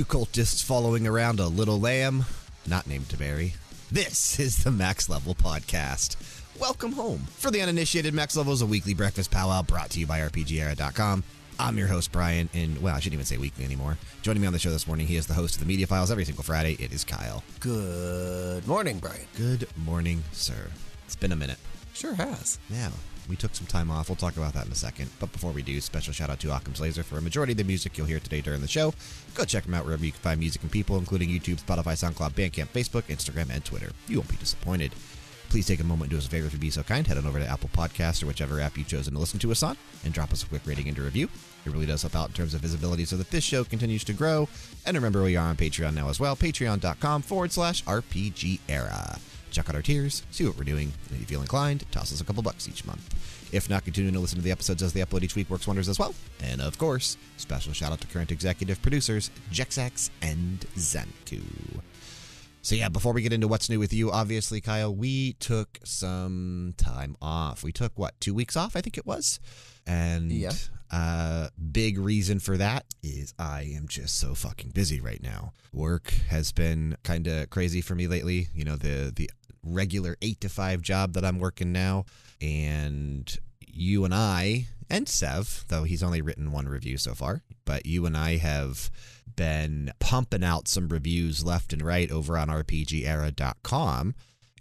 Two cultists following around a little lamb, not named Taberi. This is the Max Level Podcast. Welcome home. For the uninitiated, Max Level is a weekly breakfast powwow brought to you by RPGera.com. I'm your host, Bryan, and well, I shouldn't even say weekly anymore. Joining me on the show this morning, he is the host of the Media Files every single Friday. It is Kyle. Good morning, Bryan. Good morning, sir. It's been a minute. Sure has. Yeah, we took some time off. We'll talk about that in a second. But before we do, special shout out to Occam's Laser for a majority of the music you'll hear today during the show. Go check them out wherever you can find music and people, including YouTube, Spotify, SoundCloud, Bandcamp, Facebook, Instagram, and Twitter. You won't be disappointed. Please take a moment and do us a favor if you'd be so kind. Head on over to Apple Podcasts or whichever app you've chosen to listen to us on and drop us a quick rating and a review. It really does help out in terms of visibility so that this show continues to grow. And remember, we are on Patreon now as well. Patreon.com forward slash RPG era. Check out our tiers, see what we're doing, and if you feel inclined, toss us a couple bucks each month. If not, continuing to listen to the episodes as they upload each week works wonders as well. And of course, special shout out to current executive producers Jexak and Xancu. So yeah, before we get into what's new with you, obviously, Kyle, we took some time off. We took what two weeks off, I think it was, and Yeah. uh, big reason for that is I am just so fucking busy right now. Work has been kind of crazy for me lately. You know the the regular eight to five job that I'm working now, and you and I and Sev, though he's only written one review so far, but you and I have been pumping out some reviews left and right over on RPGera.com.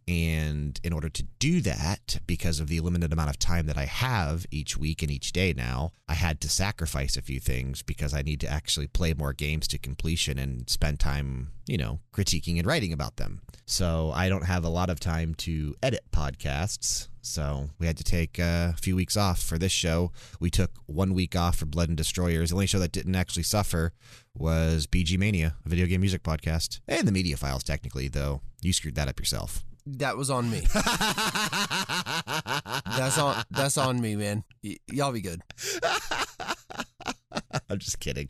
And in order to do that, because of the limited amount of time that I have each week and each day now, I had to sacrifice a few things because I need to actually play more games to completion and spend time, you know, critiquing and writing about them. So I don't have a lot of time to edit podcasts. So we had to take a few weeks off for this show. We took one week off for Blood and Destroyers. The only show that didn't actually suffer was BG Mania, a video game music podcast, and the media files, technically, though. You screwed that up yourself. That was on me. That's on. That's on me, man. Y- y'all be good. I'm just kidding.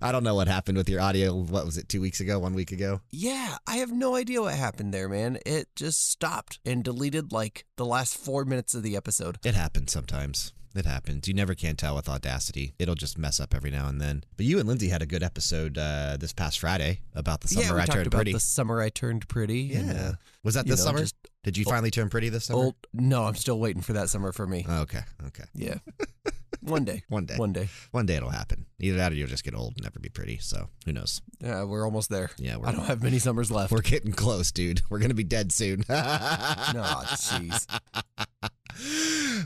I don't know what happened with your audio. What was it, two weeks ago, one week ago? Yeah, I have no idea what happened there, man. It just stopped and deleted like the last four minutes of the episode. It happens sometimes. It happens. You never can tell with Audacity. It'll just mess up every now and then. But you and Lindsay had a good episode uh, this past Friday about the summer yeah, we I talked turned about pretty. the summer I turned pretty. and, yeah. uh, was that this know, summer? just Did you finally turn pretty this summer? old. No, I'm still waiting for that summer for me. Okay. Okay. Yeah, one day. One day. One day. One day it'll happen. Either that or you'll just get old and never be pretty. So who knows? Yeah, we're almost there. Yeah, we're, I don't have many summers left. we're getting close, dude. We're going to be dead soon. No, jeez.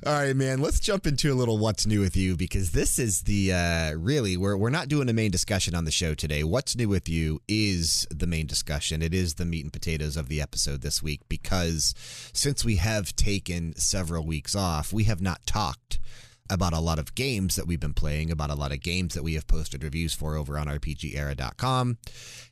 All right, man. Let's jump into a little what's new with you because this is the uh, really we're we're not doing a main discussion on the show today. What's new with you is the main discussion. It is the meat and potatoes of the episode this week because since we have taken several weeks off, we have not talked about a lot of games that we've been playing, about a lot of games that we have posted reviews for over on RPGera.com.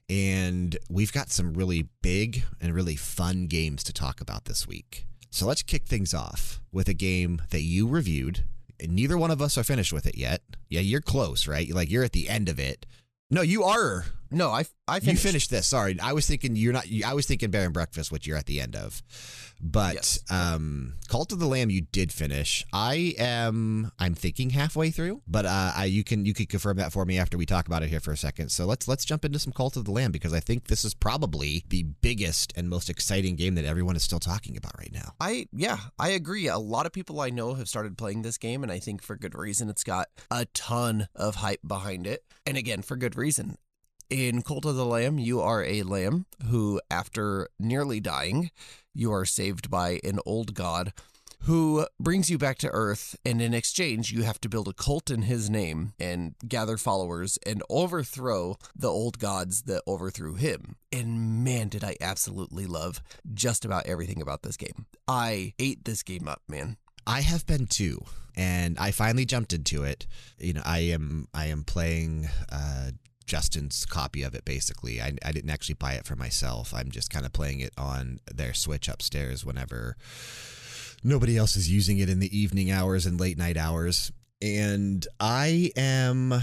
And we've got some really big and really fun games to talk about this week. So let's kick things off with a game that you reviewed. And neither one of us are finished with it yet. Yeah, you're close, right? Like you're at the end of it. No, you are. No, I I You finished. finished this. Sorry, I was thinking you're not. I was thinking Bear and Breakfast, which you're at the end of. But Yes. um, Cult of the Lamb, you did finish. I am. I'm thinking halfway through, but uh, I, you can you can confirm that for me after we talk about it here for a second. So let's let's jump into some Cult of the Lamb because I think this is probably the biggest and most exciting game that everyone is still talking about right now. I yeah, I agree. A lot of people I know have started playing this game, and I think for good reason. It's got a ton of hype behind it, and again for good reason. In Cult of the Lamb, you are a lamb who, after nearly dying, you are saved by an old god who brings you back to Earth, and in exchange, you have to build a cult in his name and gather followers and overthrow the old gods that overthrew him. And man, did I absolutely love just about everything about this game. I ate this game up, man. I have been too, and I finally jumped into it. You know, I am I am playing uh, Justin's copy of it. Basically, I I didn't actually buy it for myself. I'm just kind of playing it on their Switch upstairs whenever nobody else is using it in the evening hours and late night hours. And I am.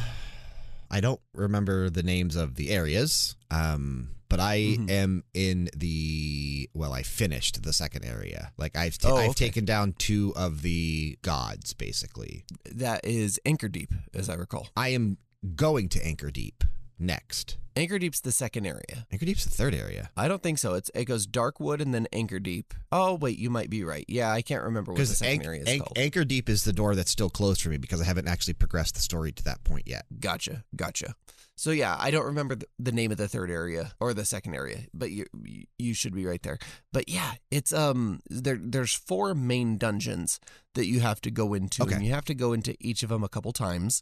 I don't remember the names of the areas. Um, but I Mhm. am in the well. I finished the second area. Like I've t- Oh, I've okay. taken down two of the gods. Basically, That is Anchor Deep, as I recall. I am going to Anchor Deep. next? Anchor Deep's the second area. Anchor Deep's the third area. I don't think so. It's it goes Darkwood and then Anchor Deep. Oh wait, you might be right. Yeah, I can't remember what the second Anch- area is Anch- called. Anchor Deep is the door that's still closed for me because I haven't actually progressed the story to that point yet. Gotcha, gotcha. So yeah, I don't remember the, the name of the third area or the second area, but you you should be right there. But yeah, it's um there there's four main dungeons that you have to go into, Okay. and you have to go into each of them a couple times.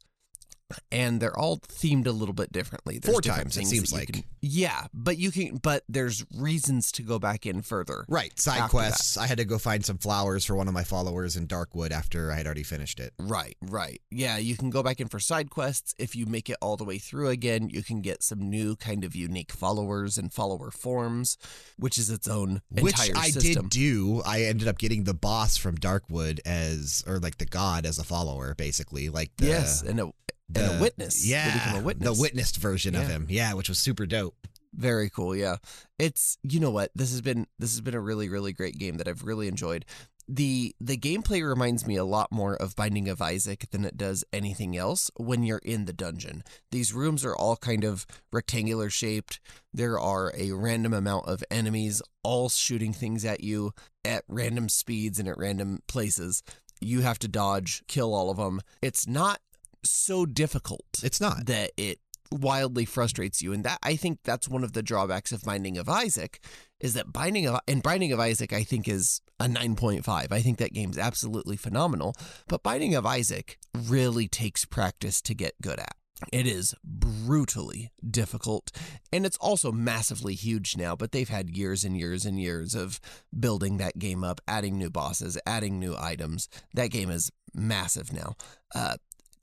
And they're all themed a little bit differently. There's Four times, it seems like. can- yeah, but you can. But there's reasons to go back in further. Right. Side quests. I had to go find some flowers for one of my followers in Darkwood after I had already finished it. Right, right. Yeah, you can go back in for side quests. If you make it all the way through again, you can get some new kind of unique followers and follower forms, which is its own Which entire I system. did do. I ended up getting the boss from Darkwood as, or like the god as a follower, basically. Like the, yes, and a uh, and a the- witness. Yeah, a witness. the witnessed version of him. Yeah, which was super dope. Very cool. Yeah, it's you know what this has been. This has been a really really great game that I've really enjoyed. the The gameplay reminds me a lot more of Binding of Isaac than it does anything else. When you're in the dungeon, these rooms are all kind of rectangular shaped. There are a random amount of enemies, all shooting things at you at random speeds and at random places. You have to dodge, kill all of them. It's not so difficult It's not. that it wildly frustrates you and that I think that's one of the drawbacks of Binding of Isaac is that Binding of and Binding of Isaac I think is a 9.5. I think that game's absolutely phenomenal, but Binding of Isaac really takes practice to get good at. It is brutally difficult and it's also massively huge now, but they've had years and years and years of building that game up, adding new bosses, adding new items. That game is massive now. Uh,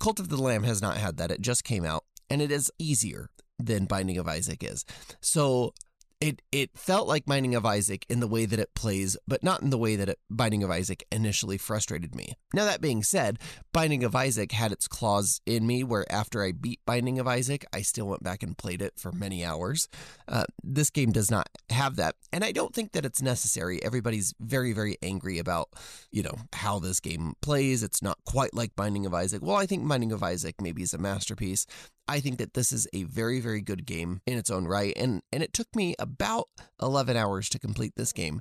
Cult of the Lamb has not had that. It just came out, and it is easier than Binding of Isaac is. So it it felt like Binding of Isaac in the way that it plays, but not in the way that it, Binding of Isaac initially frustrated me. Now that being said, Binding of Isaac had its claws in me, where after I beat Binding of Isaac, I still went back and played it for many hours. Uh, this game does not have that, and I don't think that it's necessary. Everybody's very very angry about you know how this game plays. It's not quite like Binding of Isaac. Well, I think Binding of Isaac maybe is a masterpiece. I think that this is a very, very good game in its own right. And and it took me about 11 hours to complete this game.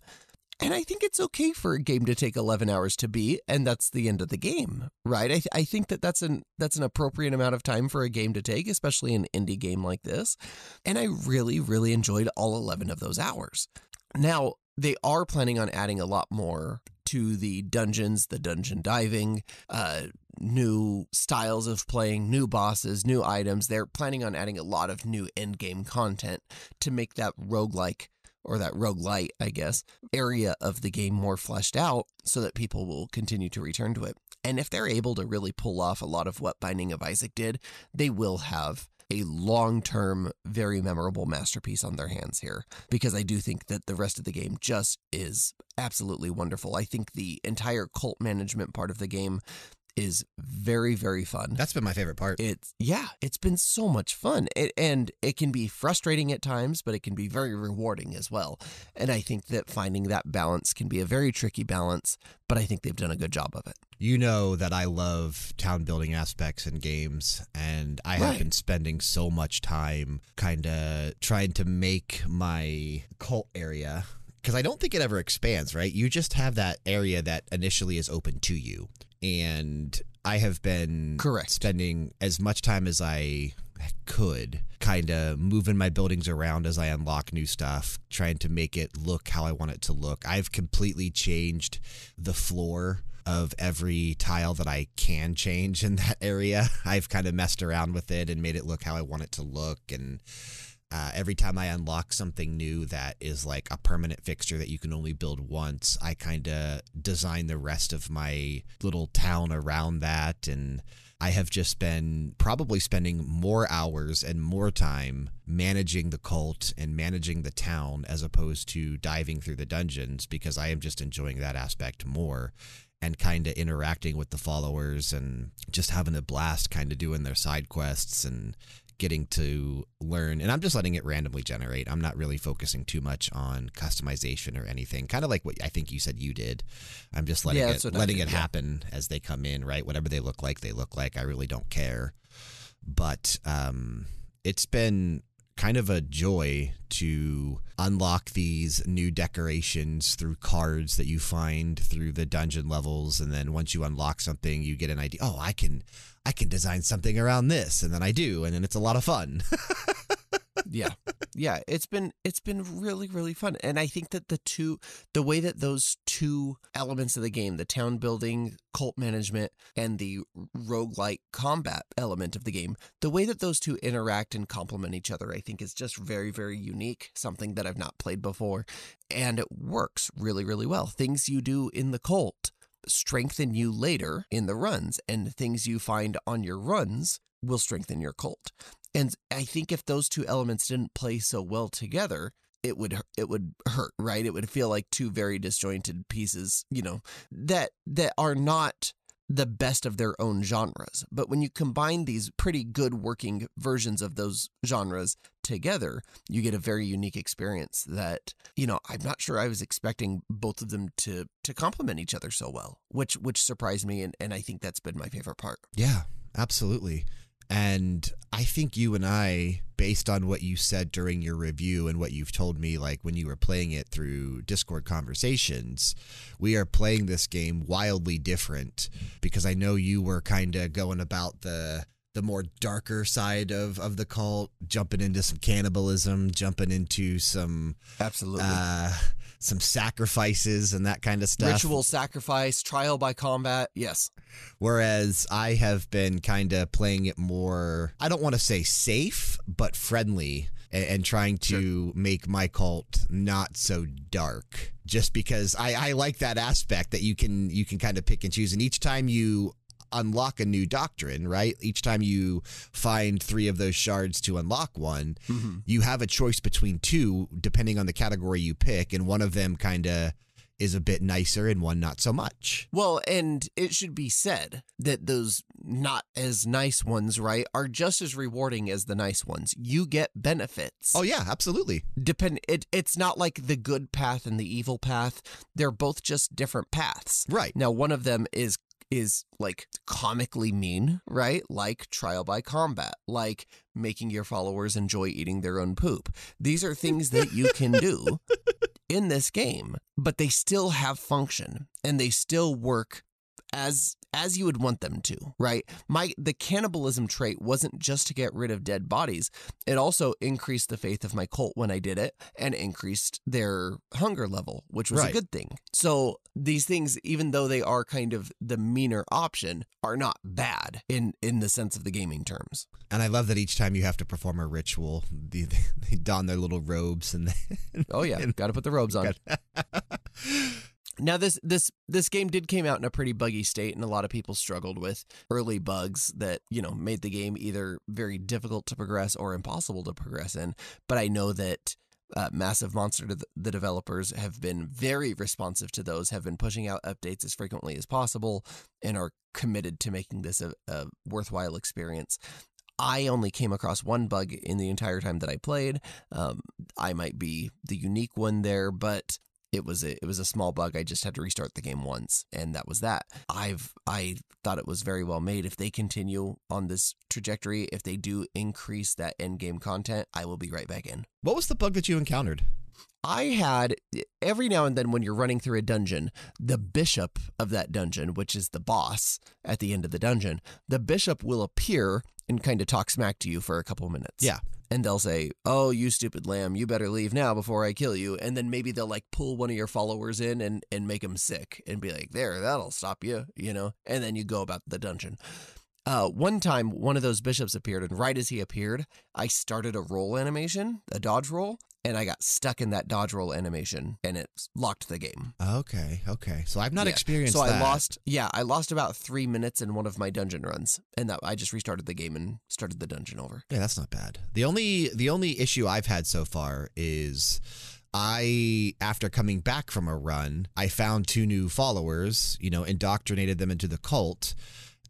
And I think it's okay for a game to take 11 hours to beat, and that's the end of the game, right? I, th- I think that that's an that's an appropriate amount of time for a game to take, especially an indie game like this. And I really, really enjoyed all 11 of those hours. Now they are planning on adding a lot more to the dungeons, the dungeon diving, uh, new styles of playing, new bosses, new items. They're planning on adding a lot of new end game content to make that roguelike or that roguelite, I guess, area of the game more fleshed out so that people will continue to return to it. And if they're able to really pull off a lot of what Binding of Isaac did, they will have a long term, very memorable masterpiece on their hands here because I do think that the rest of the game just is absolutely wonderful. I think the entire cult management part of the game is very, very fun. That's been my favorite part. It's yeah, it's been so much fun, it, and it can be frustrating at times, but it can be very rewarding as well. And I think that finding that balance can be a very tricky balance, but I think they've done a good job of it. You know that I love town building aspects in games, and I have been spending so much time kind of trying to make my cult area. Because I don't think it ever expands, right? You just have that area that initially is open to you. And I have been Correct. spending as much time as I could kind of moving my buildings around as I unlock new stuff, trying to make it look how I want it to look. I've completely changed the floor of every tile that I can change in that area. I've kind of messed around with it and made it look how I want it to look and uh, every time I unlock something new that is like a permanent fixture that you can only build once, I kind of design the rest of my little town around that. And I have just been probably spending more hours and more time managing the cult and managing the town as opposed to diving through the dungeons because I am just enjoying that aspect more and kind of interacting with the followers and just having a blast kind of doing their side quests and getting to learn and I'm just letting it randomly generate. I'm not really focusing too much on customization or anything. Kind of like what I think you said you did. I'm just letting Yeah, it letting did, it yeah. happen as they come in, right? Whatever they look like, they look like. I really don't care. But um it's been kind of a joy to unlock these new decorations through cards that you find through the dungeon levels. And then once you unlock something you get an idea oh i can i can design something around this. And then i do and then it's a lot of fun yeah. Yeah it's been it's been really really fun and i think that the two the way that those two elements of the game the town building cult management and the roguelike combat element of the game the way that those two interact and complement each other i think is just very very unique something that i've not played before and it works really really well. Things you do in the cult strengthen you later in the runs and things you find on your runs will strengthen your cult and I think if those two elements didn't play so well together, it would it would hurt, right? It would feel like two very disjointed pieces, you know, that that are not the best of their own genres. But when you combine these pretty good working versions of those genres together, you get a very unique experience that, you know, I'm not sure I was expecting both of them to to complement each other so well, which which surprised me and, and I think that's been my favorite part. Yeah, absolutely. And I think you and I, based on what you said during your review and what you've told me, like when you were playing it through Discord conversations, we are playing this game wildly different because I know you were kind of going about the the more darker side of, of the cult, jumping into some cannibalism, jumping into some absolutely. uh, some sacrifices and that kind of stuff. Ritual sacrifice, trial by combat, yes. Whereas I have been kind of playing it more, I don't want to say safe, but friendly and, and trying to sure. make my cult not so dark. Just because I, I like that aspect that you can you can kind of pick and choose, and each time you unlock a new doctrine, right? Each time you find three of those shards to unlock one, mm-hmm. you have a choice between two, depending on the category you pick, and one of them kind of is a bit nicer and one not so much. Well, and it should be said that those not as nice ones, right, are just as rewarding as the nice ones. You get benefits. Oh yeah, absolutely. Depend it it's not like the good path and the evil path. They're both just different paths. Right. Now one of them is is like comically mean, right? Like trial by combat, like making your followers enjoy eating their own poop. These are things that you can do in this game, but they still have function and they still work as as you would want them to, right? My the cannibalism trait wasn't just to get rid of dead bodies. It also increased the faith of my cult when I did it and increased their hunger level, which was right. a good thing. So these things even though they are kind of the meaner option are not bad in in the sense of the gaming terms. And I love that each time you have to perform a ritual, they, they don their little robes and they, Oh yeah, got to put the robes on. Now this this this game did came out in a pretty buggy state and a lot of people struggled with early bugs that, you know, made the game either very difficult to progress or impossible to progress in. But I know that uh, Massive Monster, the developers, have been very responsive to those, have been pushing out updates as frequently as possible, and are committed to making this a, a worthwhile experience. I only came across one bug in the entire time that I played. Um, I might be the unique one there, but it was a it was a small bug. I just had to restart the game once, and that was that. I've I thought it was very well made. If they continue on this trajectory, if they do increase that end game content, I will be right back in. What was the bug that you encountered? I had every now and then when you're running through a dungeon, the bishop of that dungeon, which is the boss at the end of the dungeon, the bishop will appear and kind of talk smack to you for a couple minutes. Yeah and they'll say, "Oh, you stupid lamb, you better leave now before I kill you." And then maybe they'll like pull one of your followers in and and make them sick and be like, "There, that'll stop you," you know. And then you go about the dungeon. Uh, one time, one of those bishops appeared, and right as he appeared, I started a roll animation, a dodge roll, and I got stuck in that dodge roll animation, and it locked the game. Okay, okay. So I've not yeah. experienced. So that. I lost. Yeah, I lost about three minutes in one of my dungeon runs, and that I just restarted the game and started the dungeon over. Yeah, that's not bad. The only the only issue I've had so far is. I, after coming back from a run, I found two new followers, you know, indoctrinated them into the cult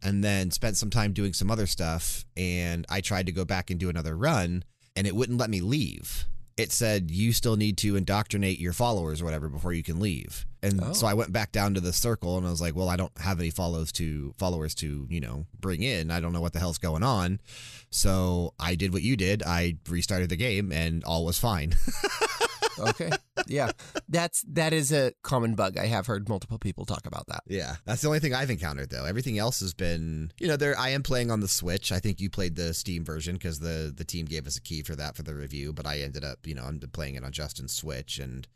and then spent some time doing some other stuff. And I tried to go back and do another run, and it wouldn't let me leave. It said you still need to indoctrinate your followers or whatever before you can leave. And Oh. so I went back down to the circle and I was like, well, I don't have any follows to followers to, you know, bring in. I don't know what the hell's going on. So I did what you did. I restarted the game and all was fine. Okay. yeah. That's that is a common bug. I have heard multiple people talk about that. yeah. That's the only thing I've encountered though. Everything else has been, you know, there I am playing on the Switch. I think you played the Steam version because the the team gave us a key for that for the review, but I ended up, you know, I'm playing it on Justin's Switch and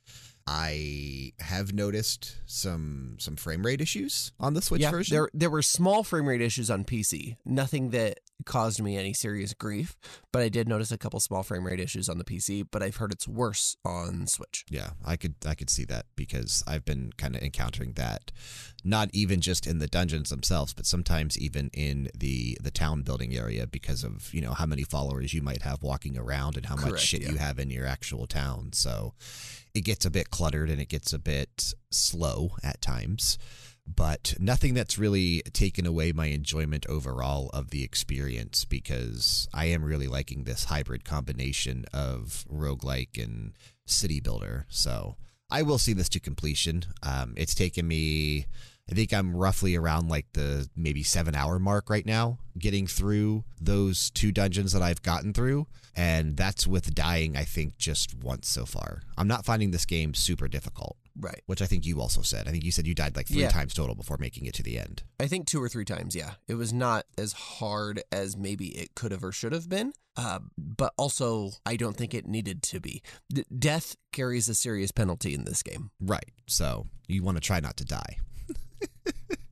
I have noticed some some frame rate issues on the Switch yeah, version. there there were small frame rate issues on PC. Nothing that caused me any serious grief, but I did notice a couple small frame rate issues on the PC. But I've heard it's worse on Switch. Yeah, I could I could see that because I've been kind of encountering that, not even just in the dungeons themselves, but sometimes even in the the town building area because of you know how many followers you might have walking around and how much shit yeah. you have in your actual town. So it gets a bit cluttered and it gets a bit slow at times. But nothing that's really taken away my enjoyment overall of the experience because I am really liking this hybrid combination of roguelike and city builder. So I will see this to completion. Um, it's taken me, I think I'm roughly around like the maybe seven hour mark right now, getting through those two dungeons that I've gotten through. And that's with dying, I think, just once so far. I'm not finding this game super difficult, Right. which I think you also said. I think you said you died like three Yeah. times total before making it to the end. I think two or three times. Yeah, it was not as hard as maybe it could have or should have been. Uh, but also, I don't think it needed to be. D- death carries a serious penalty in this game. Right. So you want to try not to die.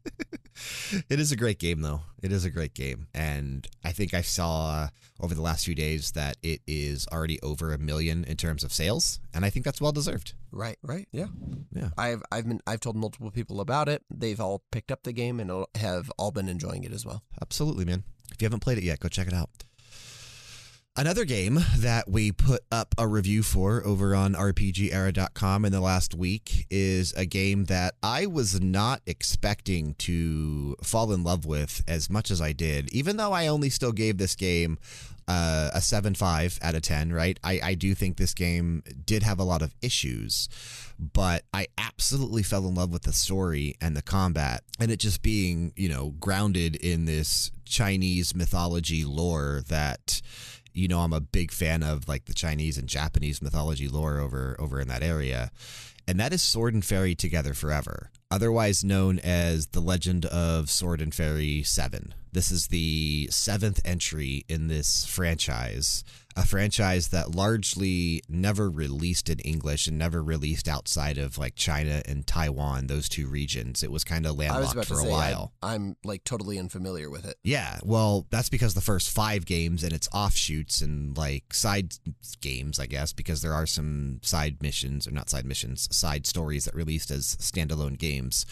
it is a great game, though. It is a great game. And I think I saw over the last few days that it is already over a million in terms of sales. And I think that's well deserved. Right. Right. Yeah. Yeah. I've I've been I've told multiple people about it. They've all picked up the game and have all been enjoying it as well. Absolutely, man. If you haven't played it yet, go check it out. Another game that we put up a review for over on RPGera.com in the last week is a game that I was not expecting to fall in love with as much as I did, even though I only still gave this game uh, a 7.5 out of 10, right? I, I do think this game did have a lot of issues, but I absolutely fell in love with the story and the combat and it just being, you know, grounded in this Chinese mythology lore that you know I'm a big fan of like the Chinese and Japanese mythology lore over over in that area. And that is Sword and Fairy Together Forever, otherwise known as The Legend of Sword and Fairy 7. This is the seventh entry in this franchise, a franchise that largely never released in English and never released outside of like China and Taiwan, those two regions. It was kind of I was landlocked about for to a say while. I, I'm like totally unfamiliar with it. Yeah, well, that's because the first five games and its offshoots and like side games, I guess, because there are some side missions or not side missions, side stories that released as standalone games.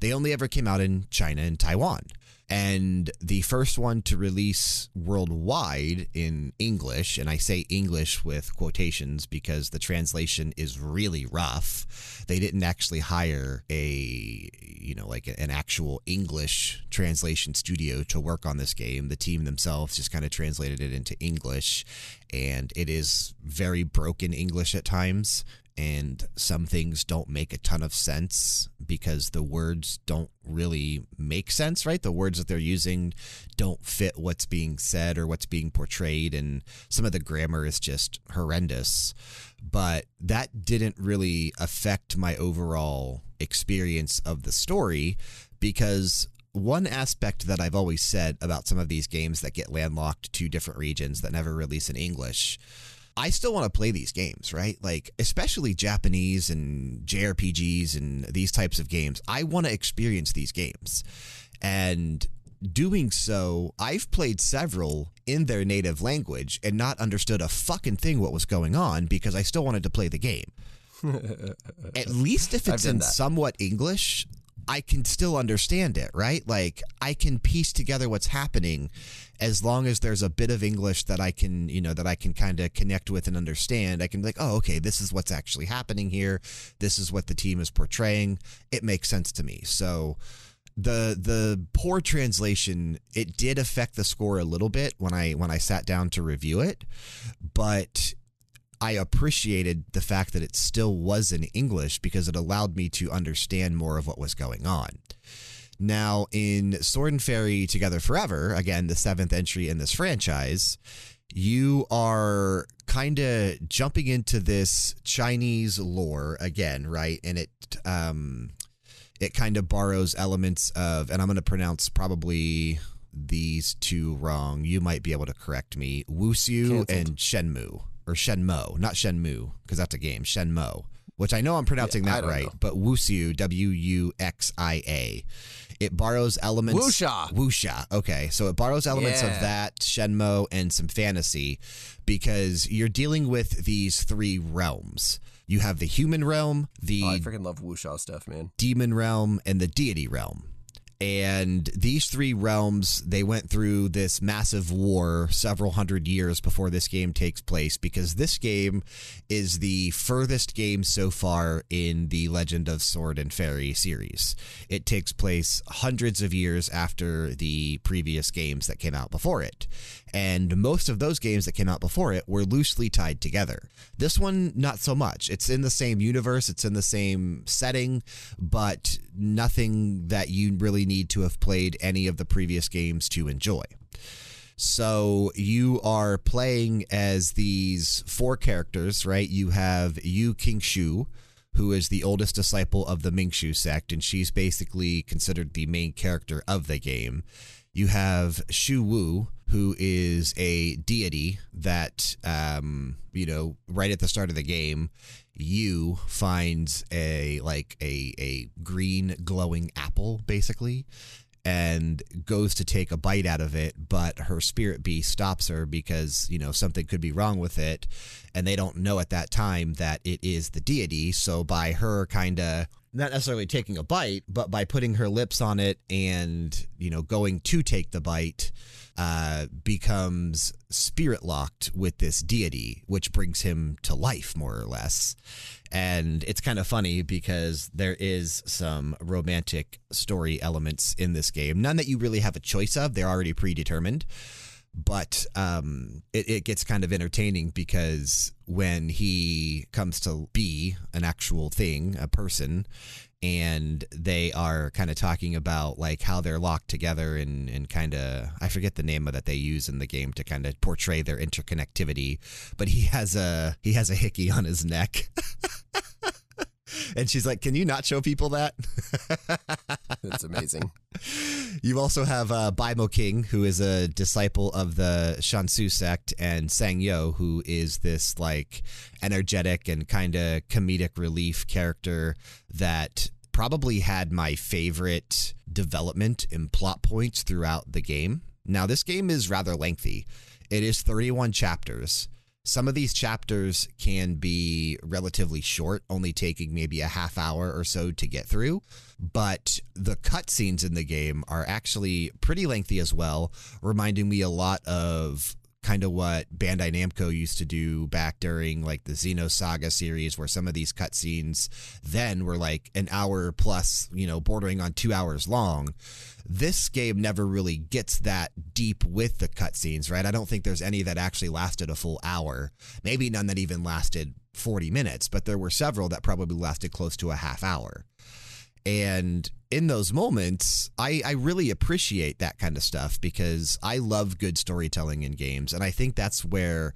They only ever came out in China and Taiwan. And the first one to release worldwide in English, and I say English with quotations because the translation is really rough. They didn't actually hire a, you know, like an actual English translation studio to work on this game. The team themselves just kind of translated it into English, and it is very broken English at times and some things don't make a ton of sense because the words don't really make sense, right? The words that they're using don't fit what's being said or what's being portrayed, and some of the grammar is just horrendous. But that didn't really affect my overall experience of the story because one aspect that I've always said about some of these games that get landlocked to different regions that never release in English I still want to play these games, right? Like, especially Japanese and JRPGs and these types of games. I want to experience these games. And doing so, I've played several in their native language and not understood a fucking thing what was going on because I still wanted to play the game. At least if it's in that. somewhat English, I can still understand it, right? Like I can piece together what's happening as long as there's a bit of English that I can, you know, that I can kind of connect with and understand. I can be like, oh, okay, this is what's actually happening here. This is what the team is portraying. It makes sense to me. So the the poor translation it did affect the score a little bit when I when I sat down to review it, but I appreciated the fact that it still was in English because it allowed me to understand more of what was going on. Now, in Sword and Fairy Together Forever, again, the seventh entry in this franchise, you are kind of jumping into this Chinese lore again, right? And it um, it kind of borrows elements of, and I'm going to pronounce probably these two wrong. You might be able to correct me. Wuxia Canceled. and Shenmue, or Shenmue, not Shenmue, because that's a game. Shenmue, which I know I'm pronouncing Yeah, that right, know. but Wuxia, W U X I A. It borrows elements. Wuxia. Wuxia. Okay, so it borrows elements of that Shenmue and some fantasy because you're dealing with these three realms. You have the human realm, the Oh, I freaking love Wuxia stuff, man. demon realm and the deity realm. And these three realms, they went through this massive war several hundred years before this game takes place because this game is the furthest game so far in the Legend of Sword and Fairy series. It takes place hundreds of years after the previous games that came out before it. And most of those games that came out before it were loosely tied together. This one, not so much. It's in the same universe, it's in the same setting, but nothing that you really need to have played any of the previous games to enjoy. So you are playing as these four characters, right? You have Yu Qingshu, who is the oldest disciple of the Mingshu sect, and she's basically considered the main character of the game. You have Shu Wu, who is a deity that, um, you know, right at the start of the game, you finds a like a a green glowing apple, basically, and goes to take a bite out of it, but her spirit beast stops her because, you know, something could be wrong with it. And they don't know at that time that it is the deity. So by her kind of not necessarily taking a bite, but by putting her lips on it and, you know, going to take the bite, uh, becomes spirit locked with this deity, which brings him to life, more or less. And it's kind of funny because there is some romantic story elements in this game. None that you really have a choice of, they're already predetermined. But um, it, it gets kind of entertaining because when he comes to be an actual thing, a person, and they are kind of talking about like how they're locked together and, and kind of I forget the name of that they use in the game to kind of portray their interconnectivity, but he has a he has a hickey on his neck. and she's like, "Can you not show people that?" It's amazing. You also have uh, Baimo King, who is a disciple of the Shansu sect, and Sangyo, who is this like energetic and kind of comedic relief character that probably had my favorite development and plot points throughout the game. Now, this game is rather lengthy. It is 31 chapters. Some of these chapters can be relatively short, only taking maybe a half hour or so to get through. But the cutscenes in the game are actually pretty lengthy as well, reminding me a lot of kind of what Bandai Namco used to do back during like the Xenosaga series, where some of these cutscenes then were like an hour plus, you know, bordering on two hours long. This game never really gets that deep with the cutscenes, right? I don't think there's any that actually lasted a full hour. Maybe none that even lasted 40 minutes, but there were several that probably lasted close to a half hour. And in those moments, I, I really appreciate that kind of stuff because I love good storytelling in games. And I think that's where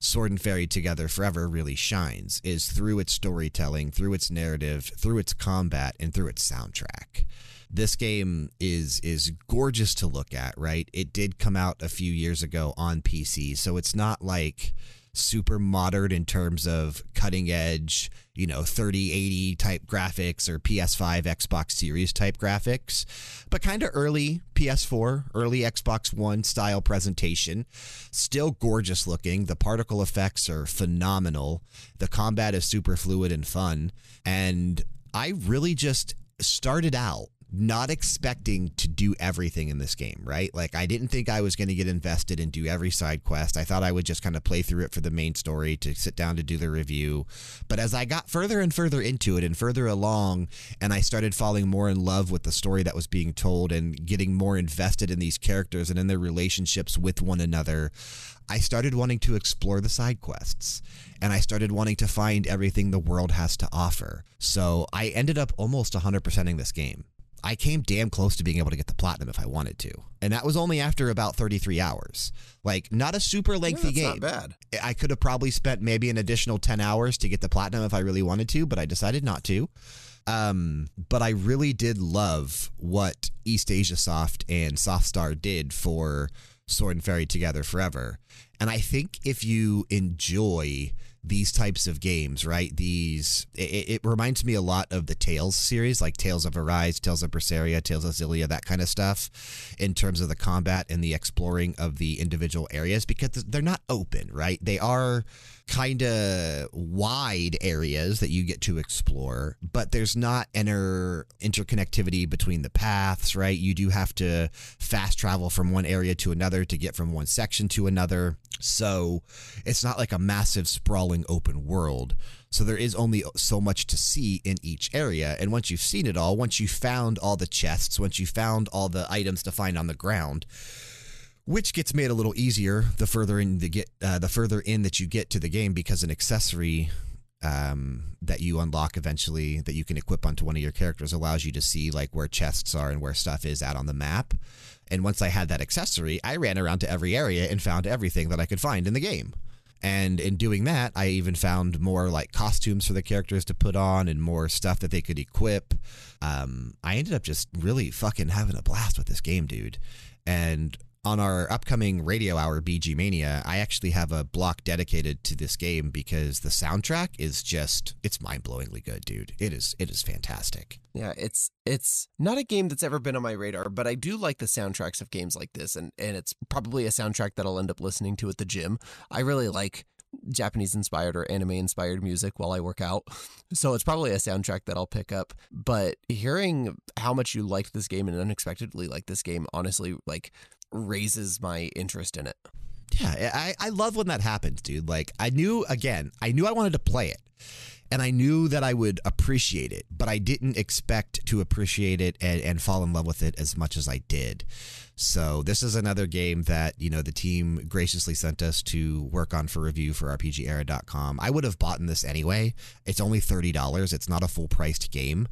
Sword and Fairy Together Forever really shines is through its storytelling, through its narrative, through its combat, and through its soundtrack. This game is is gorgeous to look at, right? It did come out a few years ago on PC, so it's not like super modern in terms of cutting edge, you know, 3080 type graphics or PS5, Xbox Series type graphics, but kind of early PS4, early Xbox One style presentation. Still gorgeous looking. The particle effects are phenomenal. The combat is super fluid and fun. And I really just started out not expecting to do everything in this game, right? Like, I didn't think I was going to get invested and do every side quest. I thought I would just kind of play through it for the main story to sit down to do the review. But as I got further and further into it and further along, and I started falling more in love with the story that was being told and getting more invested in these characters and in their relationships with one another, I started wanting to explore the side quests and I started wanting to find everything the world has to offer. So I ended up almost 100%ing this game. I came damn close to being able to get the platinum if I wanted to. And that was only after about 33 hours. Like, not a super lengthy Yeah, game. not bad. I could have probably spent maybe an additional 10 hours to get the platinum if I really wanted to, but I decided not to. Um, but I really did love what East Asia Soft and Softstar did for Sword and Fairy Together Forever. And I think if you enjoy these types of games, right? These it, it reminds me a lot of the Tales series, like Tales of Arise, Tales of Berseria, Tales of Xillia, that kind of stuff, in terms of the combat and the exploring of the individual areas, because they're not open, right? They are kind of wide areas that you get to explore, but there's not inter interconnectivity between the paths, right? You do have to fast travel from one area to another to get from one section to another. So it's not like a massive sprawling open world. So there is only so much to see in each area. And once you've seen it all, once you've found all the chests, once you've found all the items to find on the ground, which gets made a little easier the further in the get uh, the further in that you get to the game because an accessory um, that you unlock eventually that you can equip onto one of your characters allows you to see like where chests are and where stuff is at on the map. And once I had that accessory, I ran around to every area and found everything that I could find in the game. And in doing that, I even found more like costumes for the characters to put on and more stuff that they could equip. Um, I ended up just really fucking having a blast with this game, dude. And on our upcoming radio hour BG Mania, I actually have a block dedicated to this game because the soundtrack is just it's mind-blowingly good, dude. It is it is fantastic. Yeah, it's it's not a game that's ever been on my radar, but I do like the soundtracks of games like this, and and it's probably a soundtrack that I'll end up listening to at the gym. I really like Japanese inspired or anime inspired music while I work out. So it's probably a soundtrack that I'll pick up. But hearing how much you liked this game and unexpectedly like this game, honestly, like raises my interest in it. Yeah, I, I love when that happens, dude. Like, I knew, again, I knew I wanted to play it. And I knew that I would appreciate it, but I didn't expect to appreciate it and, and fall in love with it as much as I did. So, this is another game that, you know, the team graciously sent us to work on for review for RPGera.com. I would have bought in this anyway. It's only $30, it's not a full priced game.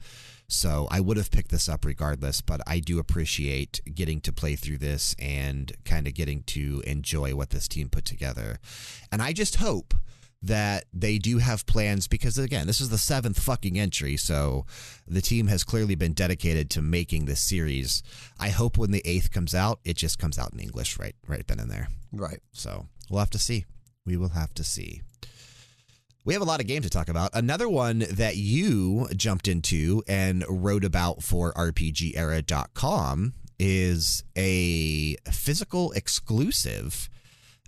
So I would have picked this up regardless, but I do appreciate getting to play through this and kind of getting to enjoy what this team put together. And I just hope that they do have plans because again, this is the seventh fucking entry, so the team has clearly been dedicated to making this series. I hope when the eighth comes out, it just comes out in English right right then and there. Right. So we'll have to see. We will have to see. We have a lot of games to talk about. Another one that you jumped into and wrote about for RPGera.com is a physical exclusive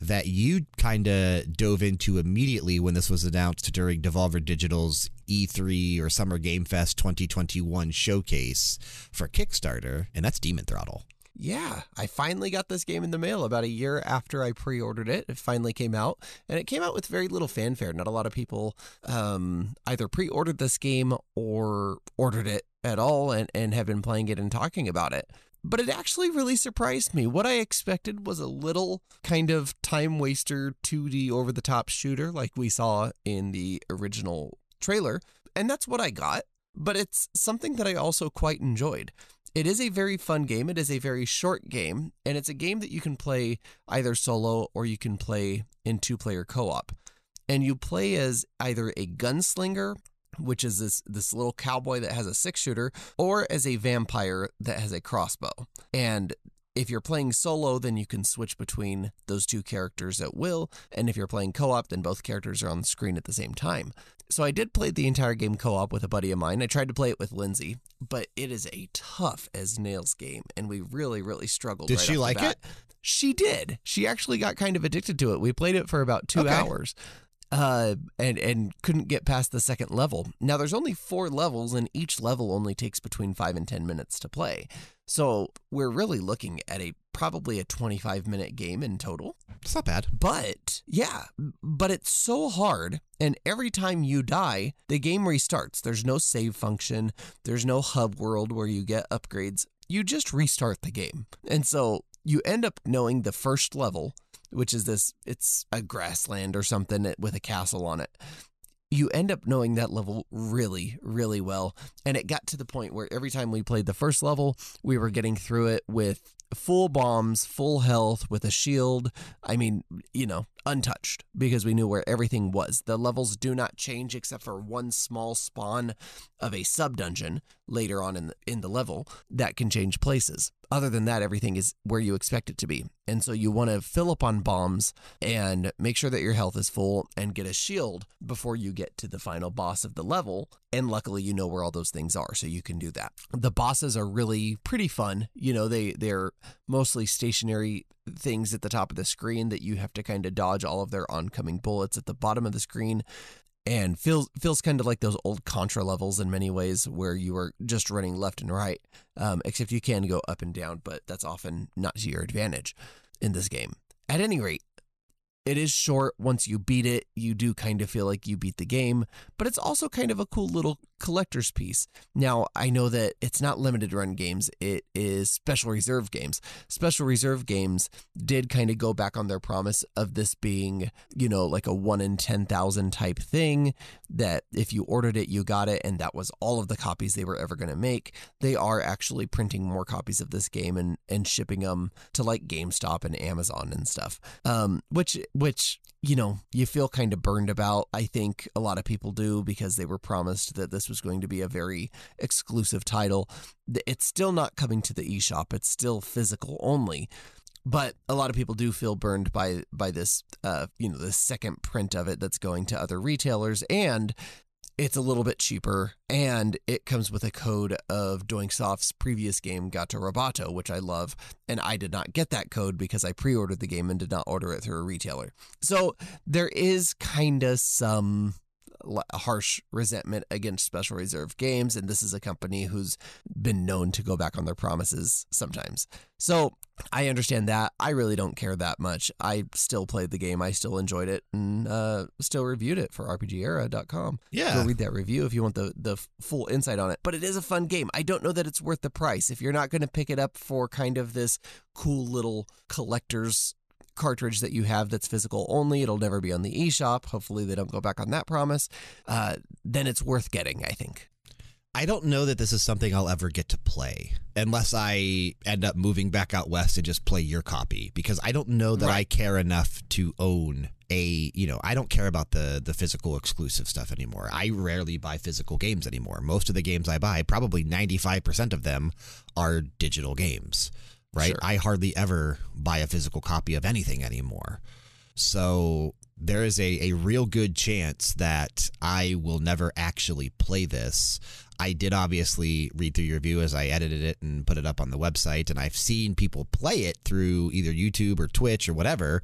that you kind of dove into immediately when this was announced during Devolver Digital's E3 or Summer Game Fest 2021 showcase for Kickstarter, and that's Demon Throttle. Yeah, I finally got this game in the mail about a year after I pre-ordered it. It finally came out, and it came out with very little fanfare. Not a lot of people um, either pre-ordered this game or ordered it at all, and and have been playing it and talking about it. But it actually really surprised me. What I expected was a little kind of time waster 2D over the top shooter like we saw in the original trailer, and that's what I got. But it's something that I also quite enjoyed. It is a very fun game. It is a very short game, and it's a game that you can play either solo or you can play in two player co op. And you play as either a gunslinger, which is this, this little cowboy that has a six shooter, or as a vampire that has a crossbow. And if you're playing solo, then you can switch between those two characters at will. And if you're playing co op, then both characters are on the screen at the same time. So I did play the entire game co op with a buddy of mine. I tried to play it with Lindsay, but it is a tough as nails game. And we really, really struggled. With it. Did right she like it? She did. She actually got kind of addicted to it. We played it for about two Okay. hours. Uh, and and couldn't get past the second level. Now there's only four levels, and each level only takes between five and ten minutes to play. So we're really looking at a probably a 25 minute game in total. It's not bad. But yeah, but it's so hard. And every time you die, the game restarts. There's no save function, there's no hub world where you get upgrades. You just restart the game. And so you end up knowing the first level, which is this it's a grassland or something with a castle on it you end up knowing that level really, really well. And it got to the point where every time we played the first level, we were getting through it with full bombs, full health, with a shield. I mean, you know, untouched because we knew where everything was. The levels do not change except for one small spawn of a sub dungeon later on in the, in the level that can change places. Other than that, everything is where you expect it to be. And so you want to fill up on bombs and make sure that your health is full and get a shield before you get to the final boss of the level. And luckily, you know where all those things are, so you can do that. The bosses are really pretty fun. You know, they they're mostly stationary things at the top of the screen that you have to kind of dodge all of their oncoming bullets at the bottom of the screen and feels feels kind of like those old Contra levels in many ways, where you are just running left and right. Um, except you can go up and down, but that's often not to your advantage in this game. At any rate, it is short. Once you beat it, you do kind of feel like you beat the game, but it's also kind of a cool little collector's piece. Now, I know that it's not limited run games, it is special reserve games. Special reserve games did kind of go back on their promise of this being, you know, like a 1 in 10,000 type thing that if you ordered it, you got it, and that was all of the copies they were ever going to make. They are actually printing more copies of this game and, and shipping them to like GameStop and Amazon and stuff, um, which which you know you feel kind of burned about i think a lot of people do because they were promised that this was going to be a very exclusive title. It's still not coming to the eShop. It's still physical only. But a lot of people do feel burned by by this uh, you know the second print of it that's going to other retailers. And it's a little bit cheaper, and it comes with a code of Doinksoft's previous game, Gato Roboto, which I love. And I did not get that code because I pre ordered the game and did not order it through a retailer. So there is kind of some harsh resentment against special reserve games and this is a company who's been known to go back on their promises sometimes. So i understand that. I really don't care that much. I still played the game. I still enjoyed it and uh, still reviewed it for rpgera.com yeah. Go read that review if you want the, the full insight on it. But it is a fun game. I don't know that it's worth the price. If you're not going to pick it up for kind of this cool little collector's cartridge that you have that's physical only, it'll never be on the eShop. Hopefully, they don't go back on that promise. Uh, then it's worth getting, I think. I don't know that this is something I'll ever get to play unless I end up moving back out west and just play your copy because I don't know that right. I care enough to own a, you know, I don't care about the the physical exclusive stuff anymore. I rarely buy physical games anymore. Most of the games I buy, probably 95% of them are digital games right? Sure. I hardly ever buy a physical copy of anything anymore. So there is a, a real good chance that I will never actually play this. I did obviously read through your review as I edited it and put it up on the website, and I've seen people play it through either YouTube or Twitch or whatever,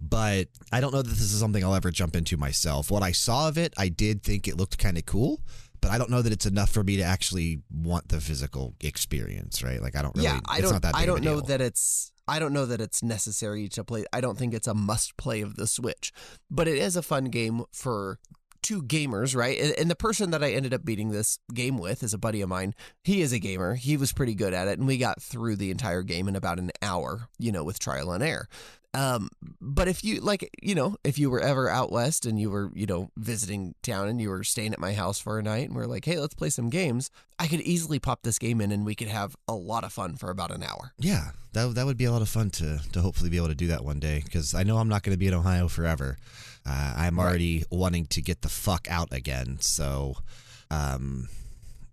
but I don't know that this is something I'll ever jump into myself. What I saw of it, I did think it looked kind of cool but I don't know that it's enough for me to actually want the physical experience, right? Like I don't really. Yeah, I don't. I don't know that it's. I don't know that it's necessary to play. I don't think it's a must play of the Switch, but it is a fun game for two gamers, right? And, the person that I ended up beating this game with is a buddy of mine. He is a gamer. He was pretty good at it, and we got through the entire game in about an hour, you know, with trial and error. Um, but if you like, you know, if you were ever out west and you were, you know, visiting town and you were staying at my house for a night and we're like, hey, let's play some games, I could easily pop this game in and we could have a lot of fun for about an hour. Yeah, that that would be a lot of fun to to hopefully be able to do that one day because I know I'm not going to be in Ohio forever. Uh, I'm right. already wanting to get the fuck out again, so. Um,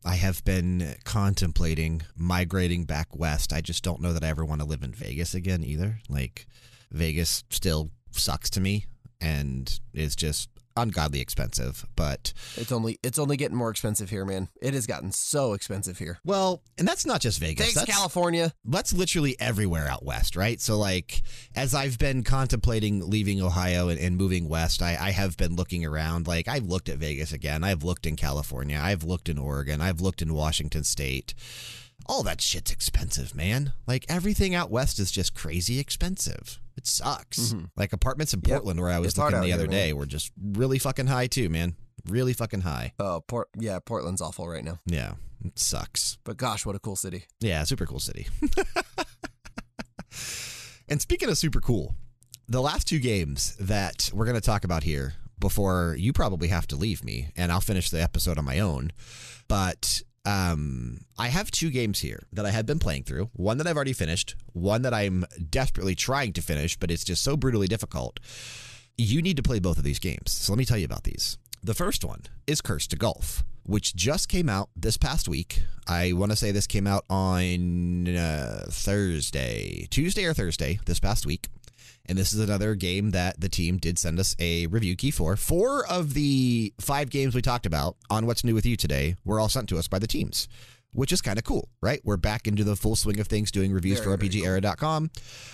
I have been contemplating migrating back west. I just don't know that I ever want to live in Vegas again either. Like, Vegas still sucks to me and is just ungodly expensive, but It's only it's only getting more expensive here, man. It has gotten so expensive here. well, and that's not just Vegas. Thanks, that's, California. that's literally everywhere out west, right? So, like, as I've been contemplating leaving Ohio and, and moving west, I, I have been looking around. Like, I've looked at Vegas again. I've looked in California. I've looked in Oregon. I've looked in Washington State. All that shit's expensive, man. Like, everything out west is just crazy expensive. It sucks. Mhm. Like, apartments in Yep. Portland, where I was It's looking the other here, man. day, were just really fucking high, too, man. Really fucking high. Oh, Port yeah, Portland's awful right now. Yeah, it sucks. But gosh, what a cool city. Yeah, super cool city. and speaking of super cool, the last two games that we're going to talk about here before you probably have to leave me, and I'll finish the episode on my own. But um, I have two games here that I have been playing through. One that I've already finished, one that I'm desperately trying to finish, but it's just so brutally difficult. You need to play both of these games. So let me tell you about these. The first one is Cursed to Golf, which just came out this past week. I want to say this came out on uh, Thursday, Tuesday or Thursday this past week. And this is another game that the team did send us a review key for. Four of the five games we talked about on What's New With You today were all sent to us by the teams, which is kind of cool, right? We're back into the full swing of things doing reviews Very, for very cool. RPGera.com.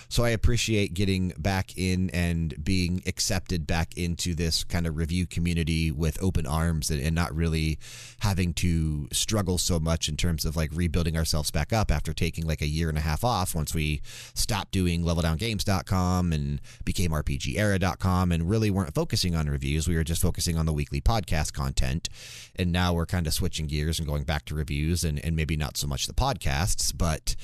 So I appreciate getting back in and being accepted back into this kind of review community with open arms and, and not really having to struggle so much in terms of like rebuilding ourselves back up after taking like a year and a half off once we stopped doing leveldowngames.com and became rpgera.com and really weren't focusing on reviews. We were just focusing on the weekly podcast content. And now we're kind of switching gears and going back to reviews and, and maybe not so much the podcasts, but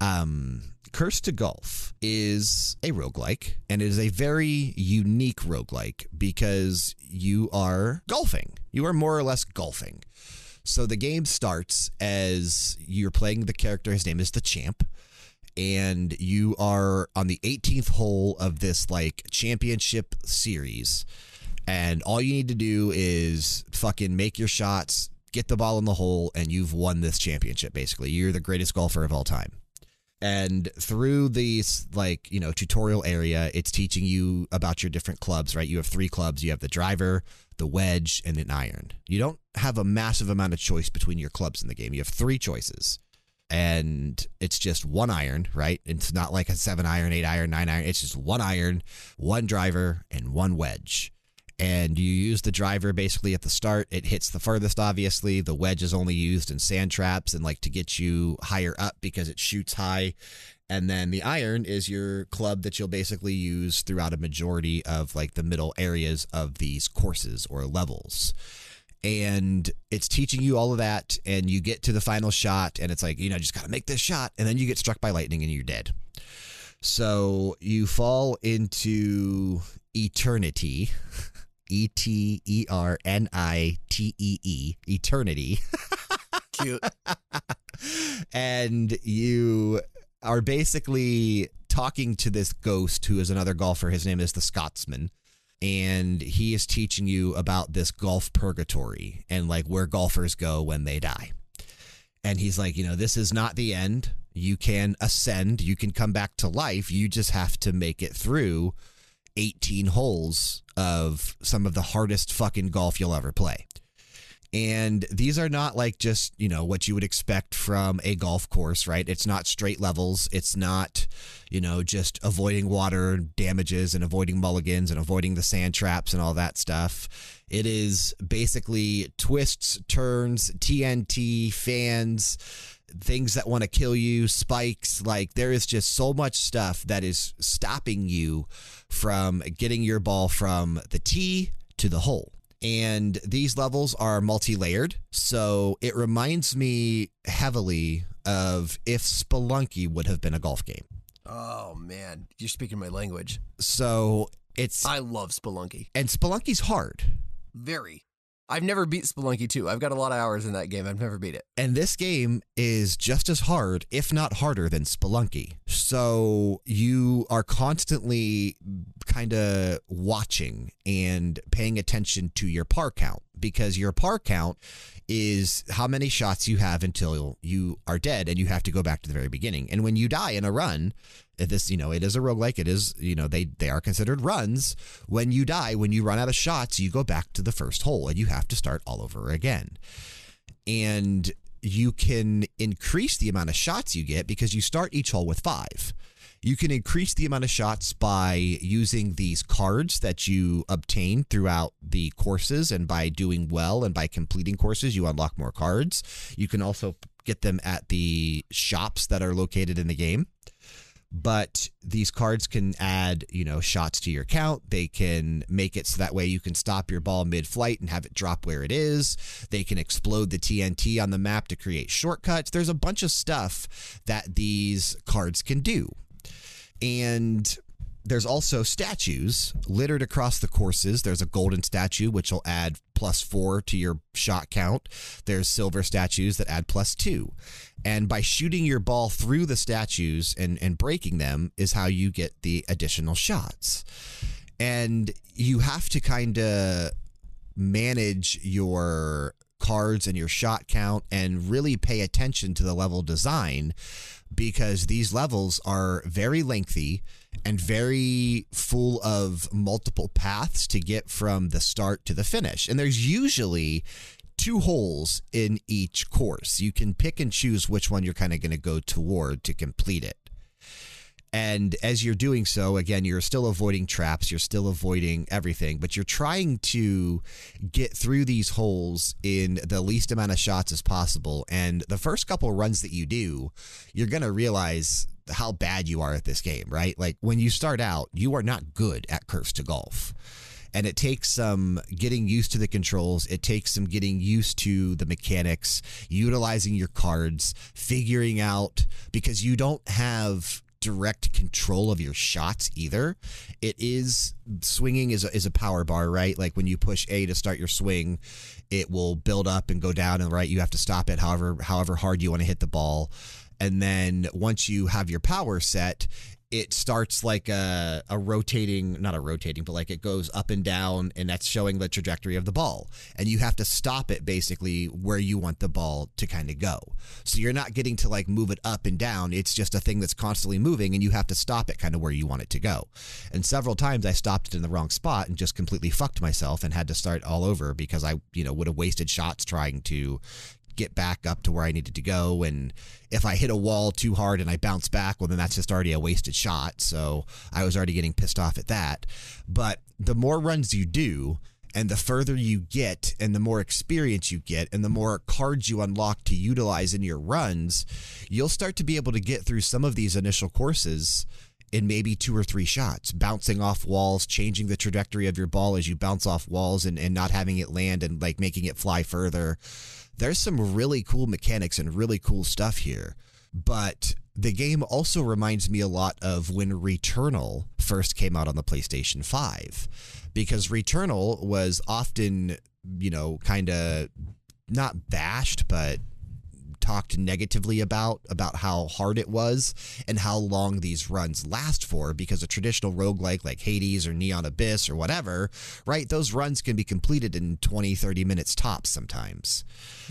um, Cursed to Golf is a roguelike, and it is a very unique roguelike because you are golfing. You are more or less golfing. So the game starts as you're playing the character, his name is the Champ, and you are on the 18th hole of this like championship series. And all you need to do is fucking make your shots, get the ball in the hole, and you've won this championship basically. You're the greatest golfer of all time. And through these like you know tutorial area it's teaching you about your different clubs right? You have three clubs. You have the driver the wedge and an iron. You don't have a massive amount of choice between your clubs in the game. You have three choices. And it's just one iron right? It's not like a seven iron eight iron nine iron. It's just one iron one driver and one wedge and you use the driver basically at the start. It hits the furthest, obviously. The wedge is only used in sand traps and like to get you higher up because it shoots high. And then the iron is your club that you'll basically use throughout a majority of like the middle areas of these courses or levels. And it's teaching you all of that. And you get to the final shot, and it's like, you know, just got to make this shot. And then you get struck by lightning and you're dead. So you fall into eternity. E T E R N I T E E, eternity. Cute. and you are basically talking to this ghost who is another golfer. His name is the Scotsman. And he is teaching you about this golf purgatory and like where golfers go when they die. And he's like, you know, this is not the end. You can ascend, you can come back to life. You just have to make it through 18 holes of some of the hardest fucking golf you'll ever play. And these are not like just, you know, what you would expect from a golf course, right? It's not straight levels. It's not, you know, just avoiding water damages and avoiding mulligans and avoiding the sand traps and all that stuff. It is basically twists, turns, TNT, fans, things that want to kill you, spikes. Like there is just so much stuff that is stopping you from getting your ball from the tee to the hole. And these levels are multi layered. So it reminds me heavily of if Spelunky would have been a golf game. Oh man, you're speaking my language. So it's, I love Spelunky. and Spelunky's hard. Very. I've never beat Spelunky 2. I've got a lot of hours in that game. I've never beat it. And this game is just as hard, if not harder, than Spelunky. So you are constantly kind of watching and paying attention to your par count. Because your par count is how many shots you have until you are dead and you have to go back to the very beginning. And when you die in a run, this you know it is a roguelike. It is you know they they are considered runs. When you die when you run out of shots you go back to the first hole and you have to start all over again. And you can increase the amount of shots you get because you start each hole with five you can increase the amount of shots by using these cards that you obtain throughout the courses and by doing well and by completing courses you unlock more cards you can also get them at the shops that are located in the game but these cards can add, you know, shots to your count. They can make it so that way you can stop your ball mid-flight and have it drop where it is. They can explode the TNT on the map to create shortcuts. There's a bunch of stuff that these cards can do. And there's also statues littered across the courses. There's a golden statue, which will add plus four to your shot count. There's silver statues that add plus two. And by shooting your ball through the statues and, and breaking them is how you get the additional shots. And you have to kind of manage your cards and your shot count and really pay attention to the level design because these levels are very lengthy and very full of multiple paths to get from the start to the finish. And there's usually two holes in each course. You can pick and choose which one you're kind of going to go toward to complete it. And as you're doing so, again, you're still avoiding traps, you're still avoiding everything, but you're trying to get through these holes in the least amount of shots as possible. And the first couple runs that you do, you're going to realize how bad you are at this game, right? Like when you start out, you are not good at Cursed to Golf. And it takes some getting used to the controls. It takes some getting used to the mechanics, utilizing your cards, figuring out because you don't have direct control of your shots either. It is swinging is a, is a power bar, right? Like when you push A to start your swing, it will build up and go down, and right, you have to stop it however however hard you want to hit the ball. And then once you have your power set, it starts like a, a rotating, not a rotating, but like it goes up and down, and that's showing the trajectory of the ball. And you have to stop it basically where you want the ball to kind of go. So you're not getting to like move it up and down. It's just a thing that's constantly moving, and you have to stop it kind of where you want it to go. And several times I stopped it in the wrong spot and just completely fucked myself and had to start all over because I, you know, would have wasted shots trying to get back up to where I needed to go. And if I hit a wall too hard and I bounce back, well, then that's just already a wasted shot. So I was already getting pissed off at that. But the more runs you do, and the further you get, and the more experience you get, and the more cards you unlock to utilize in your runs, you'll start to be able to get through some of these initial courses in maybe two or three shots, bouncing off walls, changing the trajectory of your ball as you bounce off walls and, and not having it land and like making it fly further there's some really cool mechanics and really cool stuff here. But the game also reminds me a lot of when Returnal first came out on the PlayStation 5 because Returnal was often, you know, kind of not bashed, but talked negatively about about how hard it was and how long these runs last for because a traditional roguelike like Hades or Neon Abyss or whatever, right? Those runs can be completed in 20, 30 minutes tops sometimes.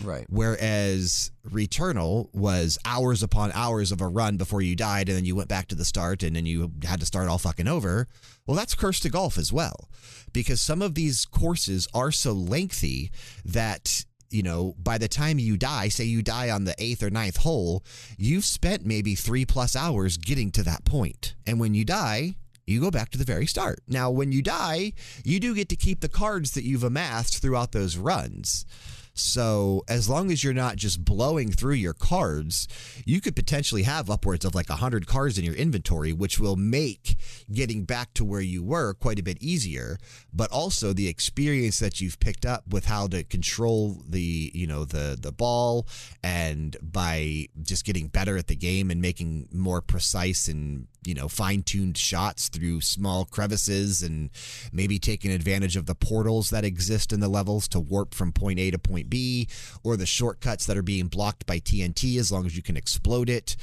Right. Whereas Returnal was hours upon hours of a run before you died and then you went back to the start and then you had to start all fucking over. Well, that's Cursed to Golf as well. Because some of these courses are so lengthy that you know, by the time you die, say you die on the eighth or ninth hole, you've spent maybe three plus hours getting to that point. And when you die, you go back to the very start. Now, when you die, you do get to keep the cards that you've amassed throughout those runs. So as long as you're not just blowing through your cards, you could potentially have upwards of like 100 cards in your inventory, which will make getting back to where you were quite a bit easier. But also the experience that you've picked up with how to control the, you know, the the ball and by just getting better at the game and making more precise and you know, fine tuned shots through small crevices and maybe taking advantage of the portals that exist in the levels to warp from point A to point B or the shortcuts that are being blocked by TNT as long as you can explode it.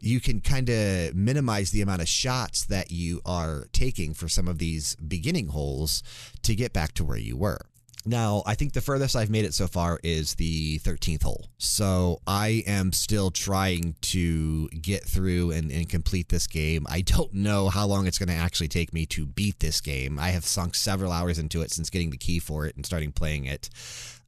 You can kind of minimize the amount of shots that you are taking for some of these beginning holes to get back to where you were. Now, I think the furthest I've made it so far is the 13th hole. So I am still trying to get through and, and complete this game. I don't know how long it's going to actually take me to beat this game. I have sunk several hours into it since getting the key for it and starting playing it.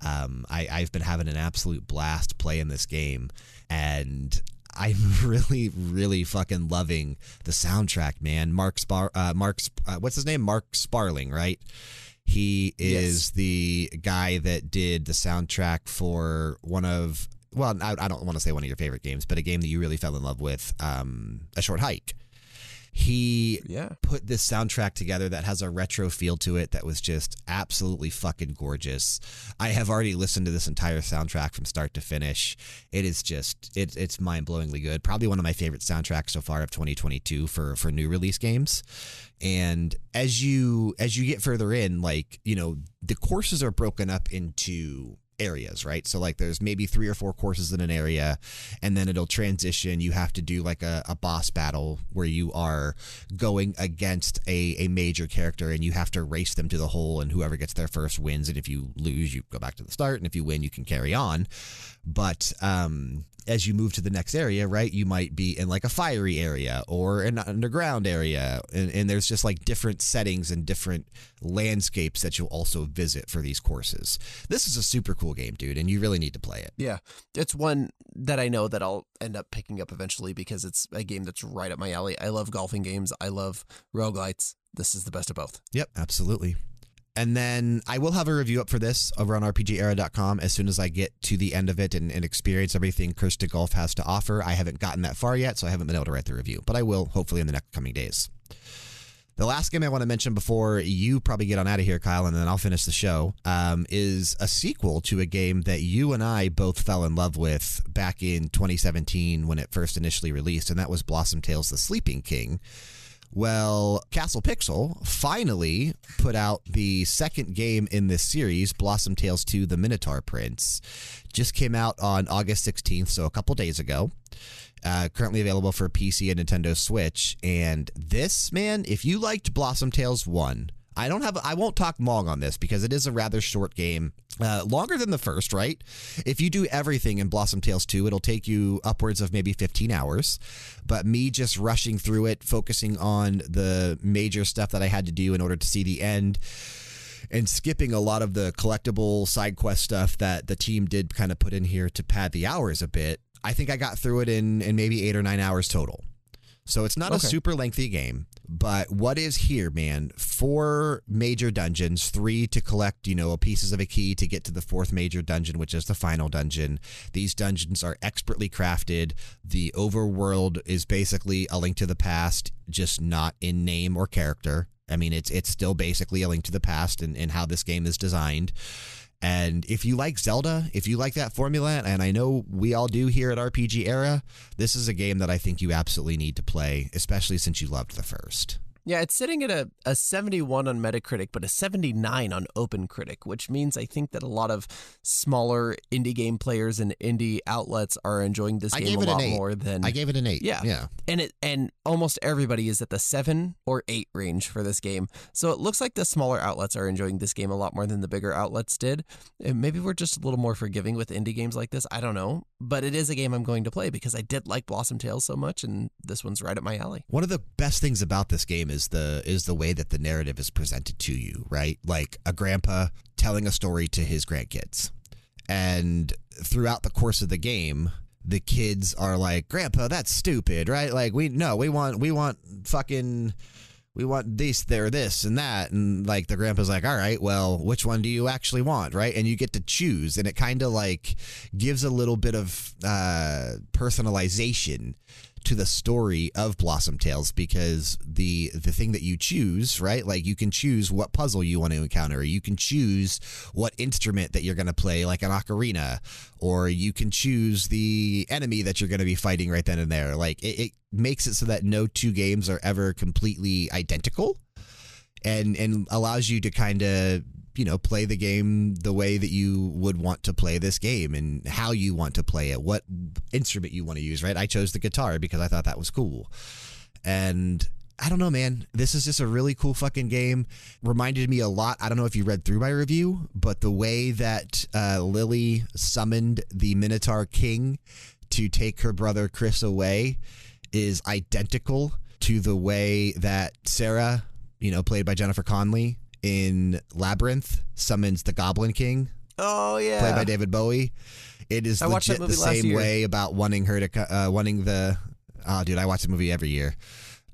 Um, I, I've been having an absolute blast playing this game. And I'm really, really fucking loving the soundtrack, man. Mark Spar, uh, Mark's, uh, what's his name? Mark Sparling, right? He is Yes. the guy that did the soundtrack for one of, well, I, I don't want to say one of your favorite games, but a game that you really fell in love with, um, A Short Hike. He Yeah. put this soundtrack together that has a retro feel to it that was just absolutely fucking gorgeous. I have already listened to this entire soundtrack from start to finish. It is just it, it's mind blowingly good. Probably one of my favorite soundtracks so far of 2022 for for new release games. And as you as you get further in, like you know, the courses are broken up into areas, right? So like there's maybe three or four courses in an area, and then it'll transition. You have to do like a, a boss battle where you are going against a, a major character and you have to race them to the hole, and whoever gets there first wins. And if you lose, you go back to the start, and if you win, you can carry on. But um, as you move to the next area, right, you might be in like a fiery area or an underground area. And, and there's just like different settings and different landscapes that you'll also visit for these courses. This is a super cool game, dude, and you really need to play it. Yeah. It's one that I know that I'll end up picking up eventually because it's a game that's right up my alley. I love golfing games. I love roguelites. This is the best of both. Yep, absolutely. And then I will have a review up for this over on RPGera.com as soon as I get to the end of it and, and experience everything to Golf has to offer. I haven't gotten that far yet, so I haven't been able to write the review, but I will hopefully in the next coming days. The last game I want to mention before you probably get on out of here, Kyle, and then I'll finish the show, um, is a sequel to a game that you and I both fell in love with back in 2017 when it first initially released, and that was Blossom Tales The Sleeping King. Well, Castle Pixel finally put out the second game in this series, Blossom Tales 2 The Minotaur Prince. Just came out on August 16th, so a couple days ago. Uh, currently available for PC and Nintendo Switch. And this, man, if you liked Blossom Tales 1, I don't have I won't talk long on this because it is a rather short game. Uh, longer than the first, right? If you do everything in Blossom Tales 2, it'll take you upwards of maybe 15 hours. But me just rushing through it, focusing on the major stuff that I had to do in order to see the end, and skipping a lot of the collectible side quest stuff that the team did kind of put in here to pad the hours a bit, I think I got through it in, in maybe eight or nine hours total. So it's not a super lengthy game, but what is here, man? Four major dungeons, three to collect, you know, pieces of a key to get to the fourth major dungeon, which is the final dungeon. These dungeons are expertly crafted. The overworld is basically a link to the past, just not in name or character. I mean, it's it's still basically a link to the past and, and how this game is designed. And if you like Zelda, if you like that formula, and I know we all do here at RPG Era, this is a game that I think you absolutely need to play, especially since you loved the first. Yeah, it's sitting at a, a 71 on Metacritic, but a 79 on OpenCritic, which means I think that a lot of smaller indie game players and indie outlets are enjoying this I game a lot more than I gave it an eight. Yeah. Yeah. and it and almost everybody is at the seven or eight range for this game. So it looks like the smaller outlets are enjoying this game a lot more than the bigger outlets did. And maybe we're just a little more forgiving with indie games like this. I don't know, but it is a game I'm going to play because I did like Blossom Tales so much, and this one's right up my alley. One of the best things about this game is the is the way that the narrative is presented to you, right? Like a grandpa telling a story to his grandkids. And throughout the course of the game, the kids are like, "Grandpa, that's stupid," right? Like we no, we want we want fucking we want this, there, this, and that. And like the grandpa's like, all right, well, which one do you actually want? Right. And you get to choose. And it kind of like gives a little bit of uh, personalization to the story of Blossom Tales because the the thing that you choose, right? Like you can choose what puzzle you want to encounter. You can choose what instrument that you're going to play, like an ocarina, or you can choose the enemy that you're going to be fighting right then and there. Like it, it makes it so that no two games are ever completely identical, and and allows you to kind of you know play the game the way that you would want to play this game and how you want to play it what instrument you want to use right i chose the guitar because i thought that was cool and I don't know, man. This is just a really cool fucking game. Reminded me a lot. I don't know if you read through my review, but the way that uh, Lily summoned the Minotaur King to take her brother Chris away is identical to the way that Sarah, you know, played by Jennifer Connelly in Labyrinth, summons the Goblin King, Oh yeah. played by David Bowie. It is I legit the same way about wanting her to, uh, wanting the. Oh, dude, I watch the movie every year.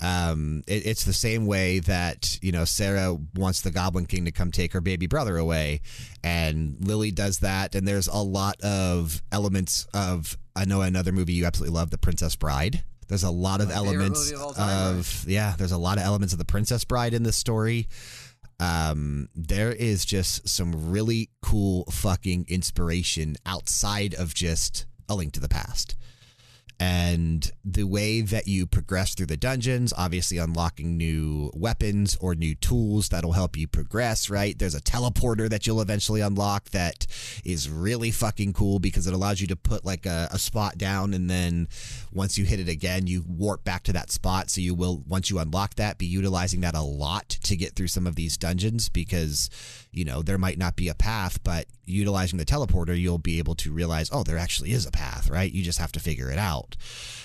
Um, it, it's the same way that you know Sarah wants the Goblin King to come take her baby brother away, and Lily does that. And there's a lot of elements of I know another movie you absolutely love, The Princess Bride. There's a lot of My elements of time, of yeah. There's a lot of elements of The Princess Bride in this story. Um, there is just some really cool fucking inspiration outside of just a link to the past. And the way that you progress through the dungeons, obviously unlocking new weapons or new tools that'll help you progress, right? There's a teleporter that you'll eventually unlock that is really fucking cool because it allows you to put like a, a spot down and then once you hit it again, you warp back to that spot. So you will, once you unlock that, be utilizing that a lot to get through some of these dungeons because, you know, there might not be a path, but utilizing the teleporter, you'll be able to realize, oh, there actually is a path, right? You just have to figure it out.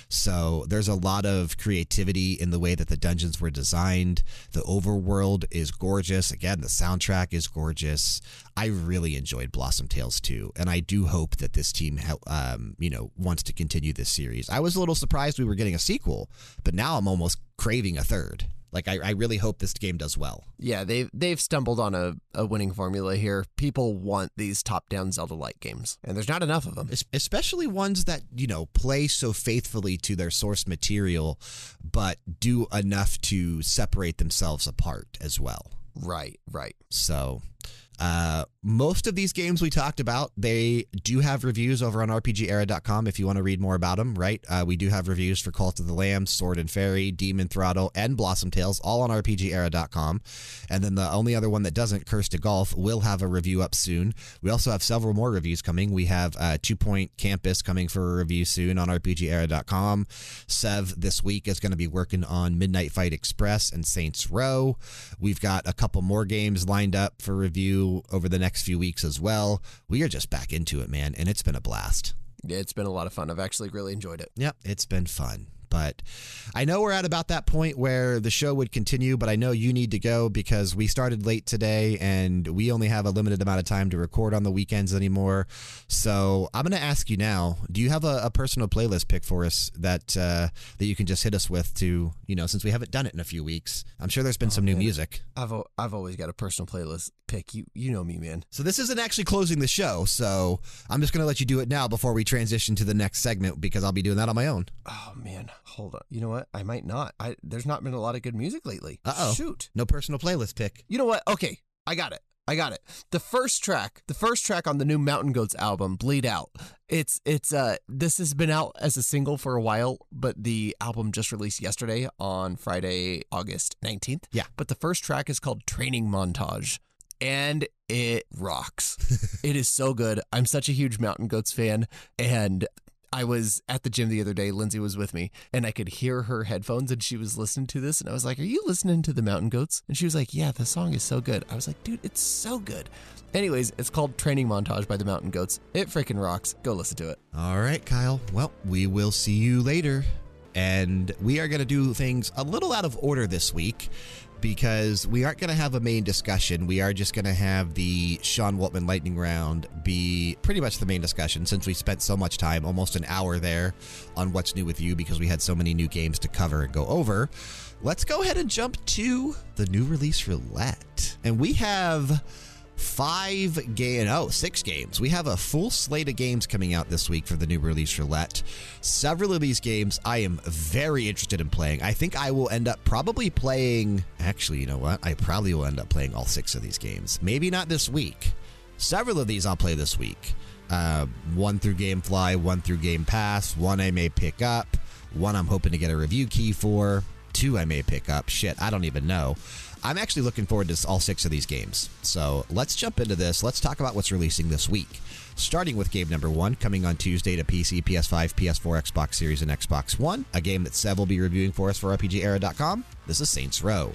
So there's a lot of creativity in the way that the dungeons were designed. The overworld is gorgeous. Again, the soundtrack is gorgeous. I really enjoyed Blossom Tales 2, and I do hope that this team, um, you know, wants to continue this series. I was a little surprised we were getting a sequel, but now I'm almost craving a third. Like I, I really hope this game does well. Yeah, they've they've stumbled on a, a winning formula here. People want these top down Zelda like games, and there's not enough of them. Es- especially ones that you know play so faithfully to their source material but do enough to separate themselves apart as well Right, right. so uh, most of these games we talked about, they do have reviews over on RPGera.com if you want to read more about them, right? Uh, we do have reviews for Cult of the Lamb, Sword and Fairy, Demon Throttle, and Blossom Tales, all on RPGera.com. And then the only other one that doesn't, Cursed to Golf, will have a review up soon. We also have several more reviews coming. We have uh, Two Point Campus coming for a review soon on RPGera.com. Sev this week is going to be working on Midnight Fight Express and Saints Row. We've got a couple more games lined up for review over the next few weeks as well. We are just back into it, man, and it's been a blast. It's been a lot of fun. I've actually really enjoyed it. Yep, it's been fun. But I know we're at about that point where the show would continue, but I know you need to go because we started late today and we only have a limited amount of time to record on the weekends anymore. So I'm going to ask you now: Do you have a, a personal playlist pick for us that uh, that you can just hit us with to you know since we haven't done it in a few weeks? I'm sure there's been some new music. I've I've always got a personal playlist pick. You you know me, man. So this isn't actually closing the show, so I'm just to let you do it now before we transition to the next segment because I'll be doing that on my own. Oh man, hold on. You know what? I might not. I there's not been a lot of good music lately. Uh-oh. Shoot. No personal playlist pick. You know what? Okay, I got it. I got it. The first track, the first track on the new Mountain Goats album, Bleed Out. It's it's uh this has been out as a single for a while, but the album just released yesterday on Friday, August 19th. Yeah. But the first track is called Training Montage. And it rocks. it is so good. I'm such a huge Mountain Goats fan and I was at the gym the other day. Lindsay was with me, and I could hear her headphones, and she was listening to this. And I was like, "Are you listening to the Mountain Goats?" And she was like, "Yeah, the song is so good." I was like, "Dude, it's so good." Anyways, it's called Training Montage by the Mountain Goats. It freaking rocks. Go listen to it. All right, Kyle. Well, we will see you later. And we are going to do things a little out of order this week because we aren't going to have a main discussion. We are just going to have the Sean Waltman lightning round be pretty much the main discussion since we spent so much time, almost an hour there, on what's new with you because we had so many new games to cover and go over. Let's go ahead and jump to the new release roulette. And we have five game oh six games. We have a full slate of games coming out this week for the new release roulette. Several of these games i am very interested in playing. I think i will end up probably playing actually you know what? I probably will end up playing all six of these games. Maybe not this week. Several of these i'll play this week. Uh, one through gamefly one through game pass one i may pick up one i'm hoping to get a review key for two i may pick up. Shit i don't even know I'm actually looking forward to all six of these games. So let's jump into this. Let's talk about what's releasing this week. Starting with game number one, coming on Tuesday to PC, PS5, PS4, Xbox Series, and Xbox One. A game that Sev will be reviewing for us for RPGera.com. This is Saints Row.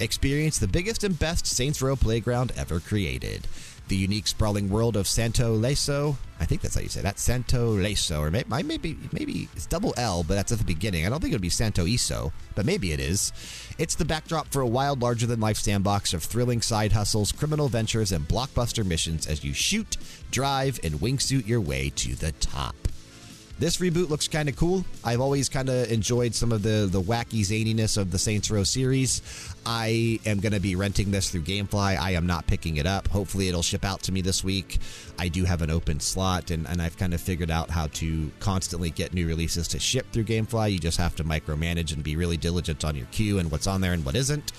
Experience the biggest and best Saints Row playground ever created the unique sprawling world of Santo Leso. I think that's how you say that. Santo Leso, or maybe, maybe maybe it's double L, but that's at the beginning. I don't think it would be Santo Iso, but maybe it is. It's the backdrop for a wild, larger than life sandbox of thrilling side hustles, criminal ventures, and blockbuster missions as you shoot, drive, and wingsuit your way to the top. This reboot looks kind of cool. I've always kind of enjoyed some of the the wacky zaniness of the Saints Row series. I am going to be renting this through Gamefly. I am not picking it up. Hopefully, it'll ship out to me this week. I do have an open slot, and, and I've kind of figured out how to constantly get new releases to ship through Gamefly. You just have to micromanage and be really diligent on your queue and what's on there and what isn't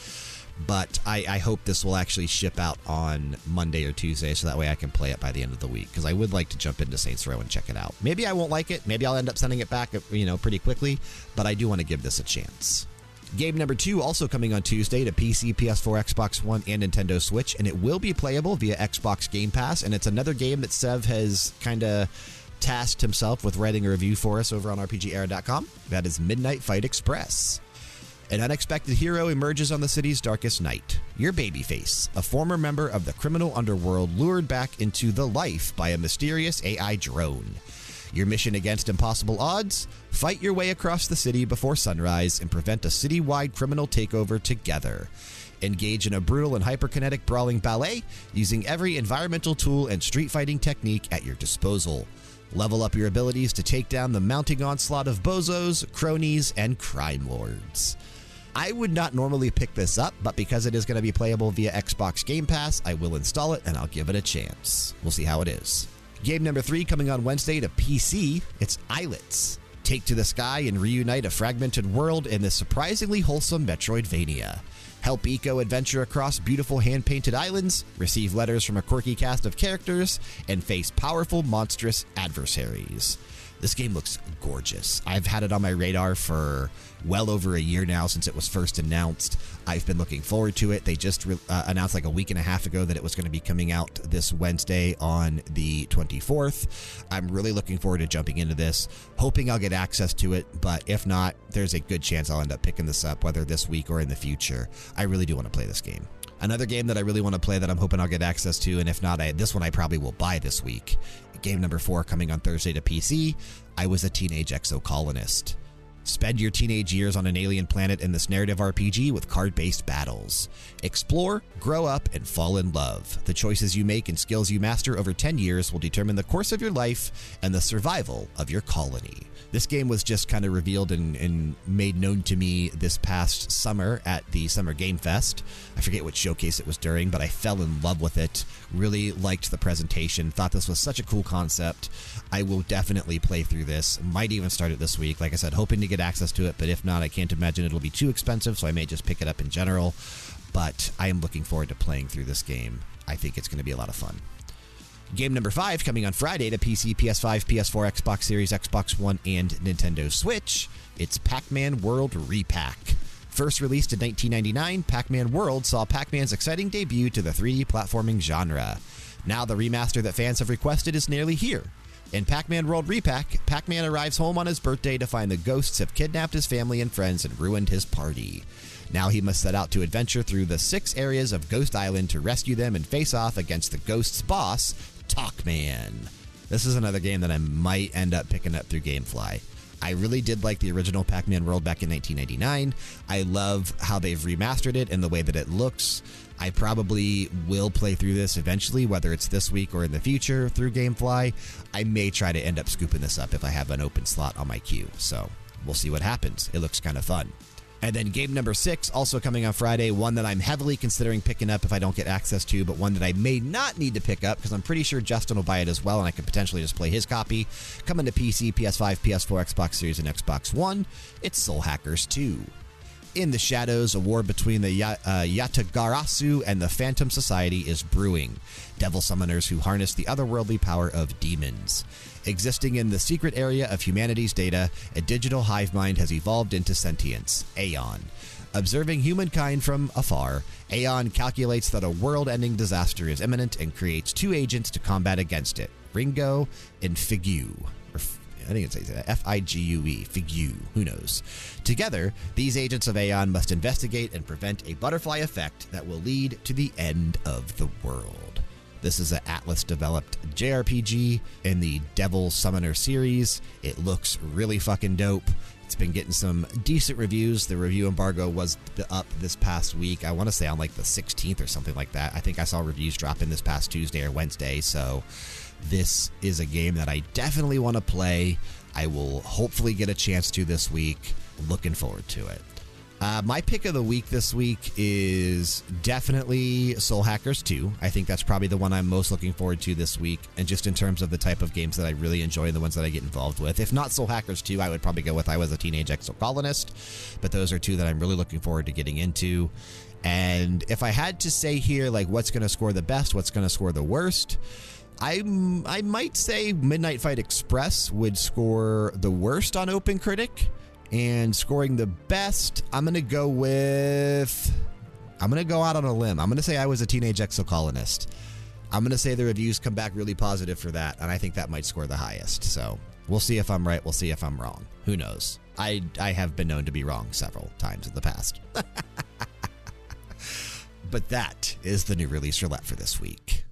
but I, I, hope this will actually ship out on Monday or Tuesday so that way I can play it by the end of the week because I would like to jump into Saints Row and check it out. Maybe I won't like it. Maybe I'll end up sending it back, you know, pretty quickly, but I do want to give this a chance. Game number two also coming on Tuesday to PC, PS4, Xbox One, and Nintendo Switch, and it will be playable via Xbox Game Pass. And it's another game that Sev has kind of tasked himself with writing a review for us over on RPGera.com. That is Midnight Fight Express. An unexpected hero emerges on the city's darkest night. Your babyface, a former member of the criminal underworld lured back into the life by a mysterious AI drone. Your mission against impossible odds? Fight your way across the city before sunrise and prevent a citywide criminal takeover together. Engage in a brutal and hyperkinetic brawling ballet using every environmental tool and street fighting technique at your disposal. Level up your abilities to take down the mounting onslaught of bozos, cronies, and crime lords. I would not normally pick this up, but because it is going to be playable via Xbox Game Pass, I will install it and I'll give it a chance. We'll see how it is. Game number three coming on Wednesday to PC. It's Islets. Take to the sky and reunite a fragmented world in this surprisingly wholesome Metroidvania. Help Iko adventure across beautiful hand painted islands, receive letters from a quirky cast of characters, and face powerful, monstrous adversaries. This game looks gorgeous. I've had it on my radar for well over a year now since it was first announced. I've been looking forward to it. They just uh, announced like a week and a half ago that it was going to be coming out this Wednesday on the 24th. I'm really looking forward to jumping into this, hoping I'll get access to it, but if not, there's a good chance I'll end up picking this up, whether this week or in the future. I really do want to play this game. Another game that I really want to play that I'm hoping I'll get access to, and if not, I, this one I probably will buy this week. Game number four coming on Thursday to PC. I was a teenage exocolonist. Spend your teenage years on an alien planet in this narrative RPG with card based battles. Explore, grow up, and fall in love. The choices you make and skills you master over 10 years will determine the course of your life and the survival of your colony. This game was just kind of revealed and, and, made known to me this past summer at the Summer Game Fest. I forget which showcase it was during, but I fell in love with it. Really liked the presentation. Thought this was such a cool concept. I will definitely play through this. Might even start it this week. Like I said, hoping to get access to it, but if not, I can't imagine it'll be too expensive, so I may just pick it up in general. But I am looking forward to playing through this game. I think it's going to be a lot of fun. Game number five coming on Friday to PC, PS5, PS4, Xbox Series, Xbox One, and Nintendo Switch. It's Pac Man World Re-Pac. First released in 1999, Pac Man World saw Pac Man's exciting debut to the 3D platforming genre. Now, the remaster that fans have requested is nearly here. In Pac Man World Re-Pac, Pac Man arrives home on his birthday to find the ghosts have kidnapped his family and friends and ruined his party. Now he must set out to adventure through the six areas of Ghost Island to rescue them and face off against the Ghost's boss, Toc-Man. This is another game that I might end up picking up through Gamefly. I really did like the original Pac Man World back in 1999. I love how they've remastered it and the way that it looks. I probably will play through this eventually, whether it's this week or in the future through Gamefly. I may try to end up scooping this up if I have an open slot on my queue. So we'll see what happens. It looks kind of fun. And then game number six, also coming on Friday, one that I'm heavily considering picking up if I don't get access to, but one that I may not need to pick up because I'm pretty sure Justin will buy it as well, and I could potentially just play his copy. Coming to PC, PS5, PS4, Xbox Series, and Xbox One, it's Soul Hackers 2. In the shadows, a war between the uh, Yatagarasu and the Phantom Society is brewing. Devil summoners who harness the otherworldly power of demons. Existing in the secret area of humanity's data, a digital hive mind has evolved into sentience, Aeon. Observing humankind from afar, Aeon calculates that a world ending disaster is imminent and creates two agents to combat against it Ringo and Figue. I think it's F I G U E, Figue, who knows. Together, these agents of Aeon must investigate and prevent a butterfly effect that will lead to the end of the world. This is an Atlus developed JRPG in the Devil Summoner series. It looks really fucking dope. It's been getting some decent reviews. The review embargo was up this past week. I want to say on like the 16th or something like that. I think I saw reviews drop in this past Tuesday or Wednesday. So this is a game that I definitely want to play. I will hopefully get a chance to this week. Looking forward to it. Uh, my pick of the week this week is definitely Soul Hackers 2. I think that's probably the one I'm most looking forward to this week, and just in terms of the type of games that I really enjoy and the ones that I get involved with. If not Soul Hackers 2, I would probably go with I Was a Teenage Exocolonist, but those are two that I'm really looking forward to getting into. And if I had to say here, like, what's going to score the best, what's going to score the worst, I I might say Midnight Fight Express would score the worst on Open Critic, and scoring the best, I'm gonna go with. I'm gonna go out on a limb. I'm gonna say I was a teenage exocolonist. I'm gonna say the reviews come back really positive for that, and I think that might score the highest. So we'll see if I'm right. We'll see if I'm wrong. Who knows? I I have been known to be wrong several times in the past. but that is the new release roulette for this week.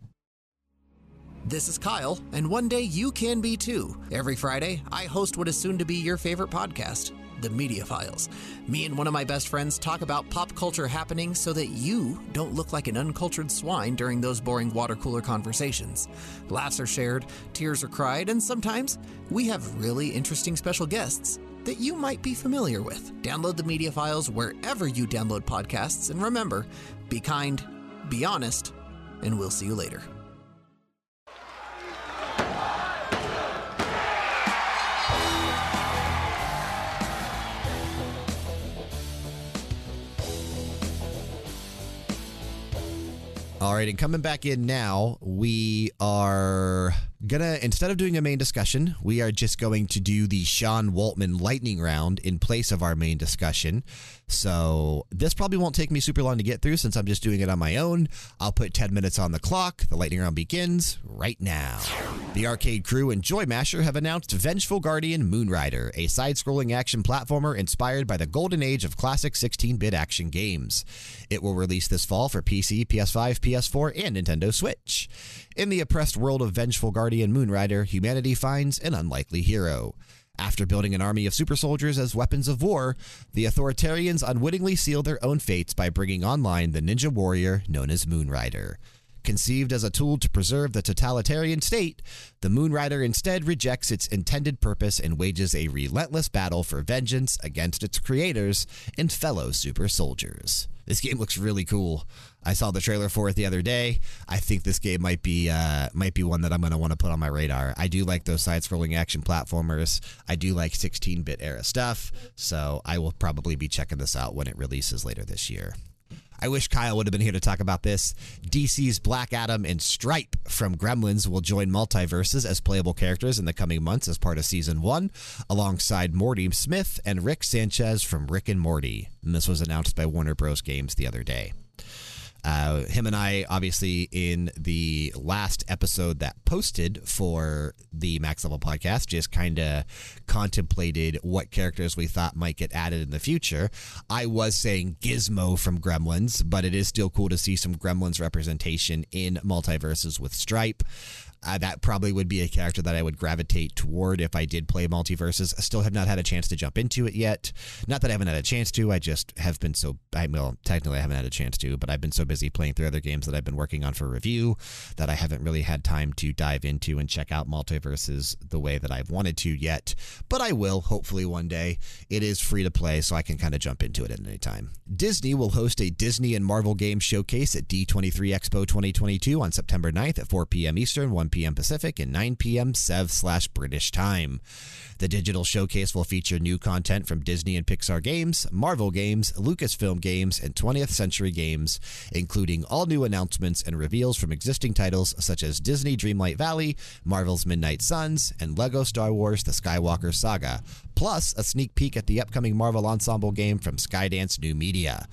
This is Kyle, and one day you can be too. Every Friday, I host what is soon to be your favorite podcast, The Media Files. Me and one of my best friends talk about pop culture happening so that you don't look like an uncultured swine during those boring water cooler conversations. Laughs are shared, tears are cried, and sometimes we have really interesting special guests that you might be familiar with. Download the Media Files wherever you download podcasts, and remember be kind, be honest, and we'll see you later. All right, and coming back in now, we are gonna instead of doing a main discussion, we are just going to do the Sean Waltman lightning round in place of our main discussion. So this probably won't take me super long to get through since I'm just doing it on my own. I'll put 10 minutes on the clock. The lightning round begins right now. The arcade crew and JoyMasher have announced Vengeful Guardian Moonrider, a side-scrolling action platformer inspired by the golden age of classic 16-bit action games. It will release this fall for PC, PS5, PS4, and Nintendo Switch. In the oppressed world of Vengeful Guardian Moonrider, humanity finds an unlikely hero. After building an army of super soldiers as weapons of war, the authoritarians unwittingly seal their own fates by bringing online the ninja warrior known as Moonrider. Conceived as a tool to preserve the totalitarian state, the Moonrider instead rejects its intended purpose and wages a relentless battle for vengeance against its creators and fellow super soldiers. This game looks really cool. I saw the trailer for it the other day. I think this game might be uh, might be one that I'm going to want to put on my radar. I do like those side-scrolling action platformers. I do like 16-bit era stuff, so I will probably be checking this out when it releases later this year. I wish Kyle would have been here to talk about this. DC's Black Adam and Stripe from Gremlins will join MultiVersus as playable characters in the coming months as part of season one, alongside Morty Smith and Rick Sanchez from Rick and Morty. And this was announced by Warner Bros. Games the other day. Uh, him and I, obviously, in the last episode that posted for the Max Level podcast, just kind of contemplated what characters we thought might get added in the future. I was saying Gizmo from Gremlins, but it is still cool to see some Gremlins representation in MultiVersus with Stripe. Uh, that probably would be a character that I would gravitate toward if I did play MultiVersus. I still have not had a chance to jump into it yet. Not that I haven't had a chance to. I just have been so. I well, technically I haven't had a chance to, but I've been so busy playing through other games that I've been working on for review that I haven't really had time to dive into and check out MultiVersus the way that I've wanted to yet. But I will hopefully one day. It is free to play, so I can kind of jump into it at any time. Disney will host a Disney and Marvel game showcase at D23 Expo 2022 on September 9th at 4 p.m. Eastern, 1 p.m. Pacific, and 9 p.m. Sev slash British time. The digital showcase will feature new content from Disney and Pixar games, Marvel games, Lucasfilm games, and 20th Century games, including all new announcements and reveals from existing titles such as Disney Dreamlight Valley, Marvel's Midnight Suns, and LEGO Star Wars The Skywalker Saga, plus a sneak peek at the upcoming Marvel Ensemble game from Skydance New Media.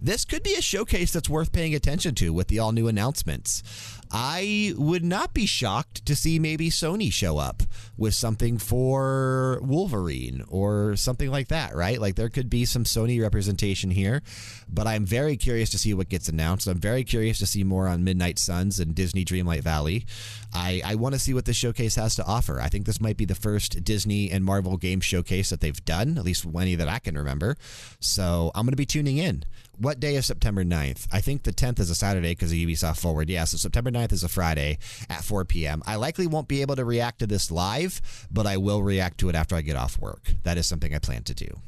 This could be a showcase that's worth paying attention to with the all new announcements. I would not be shocked to see maybe Sony show up with something for Wolverine or something like that, right? Like there could be some Sony representation here, but I'm very curious to see what gets announced. I'm very curious to see more on Midnight Suns and Disney Dreamlight Valley. I, I want to see what this showcase has to offer. I think this might be the first Disney and Marvel game showcase that they've done, at least any that I can remember. So I'm going to be tuning in what day is September 9th? I think the 10th is a Saturday because of Ubisoft Forward. Yeah, so September 9th is a Friday at 4 p.m. I likely won't be able to react to this live, but I will react to it after I get off work. That is something I plan to do.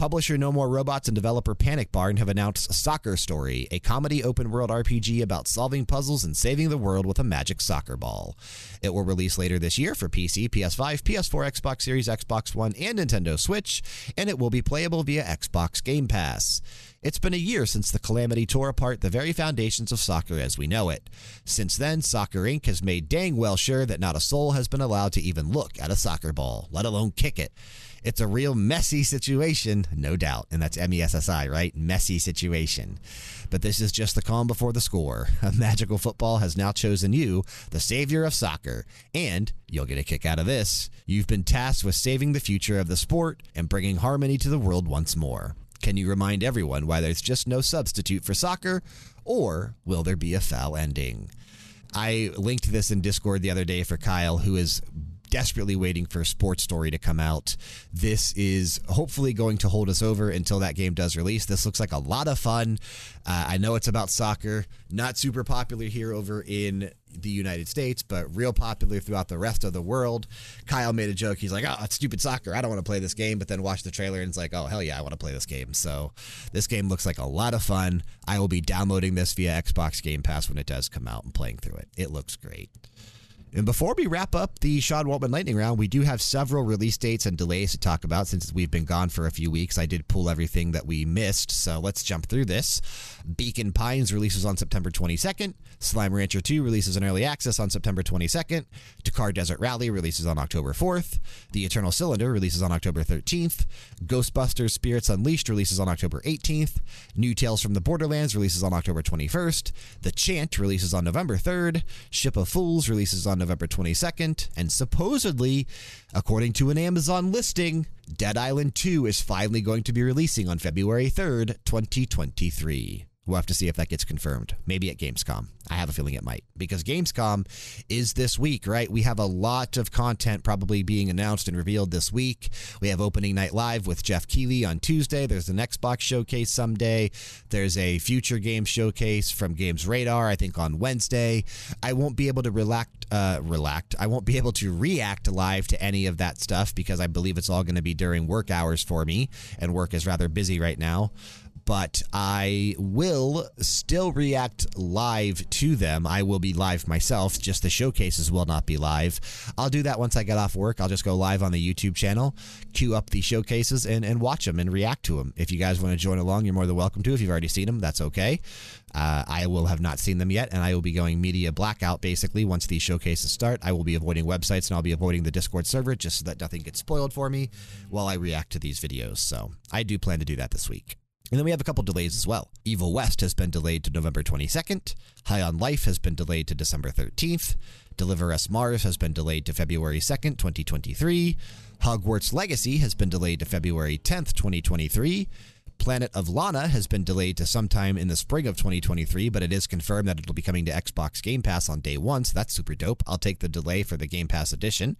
Publisher No More Robots and developer Panic Barn have announced Soccer Story, a comedy open world RPG about solving puzzles and saving the world with a magic soccer ball. It will release later this year for PC, PS5, PS4, Xbox Series, Xbox One, and Nintendo Switch, and it will be playable via Xbox Game Pass. It's been a year since the calamity tore apart the very foundations of soccer as we know it. Since then, Soccer Inc. has made dang well sure that not a soul has been allowed to even look at a soccer ball, let alone kick it. It's a real messy situation, no doubt. And that's M E S S I, right? Messy situation. But this is just the calm before the score. A magical football has now chosen you, the savior of soccer. And you'll get a kick out of this. You've been tasked with saving the future of the sport and bringing harmony to the world once more. Can you remind everyone why there's just no substitute for soccer? Or will there be a foul ending? I linked this in Discord the other day for Kyle, who is desperately waiting for a sports story to come out. This is hopefully going to hold us over until that game does release. This looks like a lot of fun. Uh, I know it's about soccer, not super popular here over in the United States, but real popular throughout the rest of the world. Kyle made a joke. He's like, oh, it's stupid soccer. I don't want to play this game. But then watched the trailer and it's like, oh, hell yeah, I want to play this game. So this game looks like a lot of fun. I will be downloading this via Xbox Game Pass when it does come out and playing through it. It looks great. And before we wrap up the Sean Waltman Lightning Round, we do have several release dates and delays to talk about since we've been gone for a few weeks. I did pull everything that we missed, so let's jump through this. Beacon Pines releases on September 22nd. Slime Rancher 2 releases in early access on September 22nd. Dakar Desert Rally releases on October 4th. The Eternal Cylinder releases on October 13th. Ghostbusters Spirits Unleashed releases on October 18th. New Tales from the Borderlands releases on October 21st. The Chant releases on November 3rd. Ship of Fools releases on November 22nd. And supposedly, according to an Amazon listing, Dead Island 2 is finally going to be releasing on February 3rd, 2023. We'll have to see if that gets confirmed. Maybe at Gamescom. I have a feeling it might because Gamescom is this week, right? We have a lot of content probably being announced and revealed this week. We have opening night live with Geoff Keighley on Tuesday. There's an Xbox showcase someday. There's a future game showcase from GamesRadar, I think on Wednesday. I won't be able to relax, uh, relax. I won't be able to react live to any of that stuff because I believe it's all going to be during work hours for me, and work is rather busy right now but I will still react live to them. I will be live myself, just the showcases will not be live. I'll do that once I get off work. I'll just go live on the YouTube channel, queue up the showcases, and, and watch them and react to them. If you guys want to join along, you're more than welcome to. If you've already seen them, that's okay. Uh, I will have not seen them yet, and I will be going media blackout basically once these showcases start. I will be avoiding websites and I'll be avoiding the Discord server just so that nothing gets spoiled for me while I react to these videos. So I do plan to do that this week. And then we have a couple delays as well. Evil West has been delayed to November 22nd. High on Life has been delayed to December 13th. Deliver Us Mars has been delayed to February 2nd, 2023. Hogwarts Legacy has been delayed to February 10th, 2023. Planet of Lana has been delayed to sometime in the spring of 2023, but it is confirmed that it'll be coming to Xbox Game Pass on day one, so that's super dope. I'll take the delay for the Game Pass edition.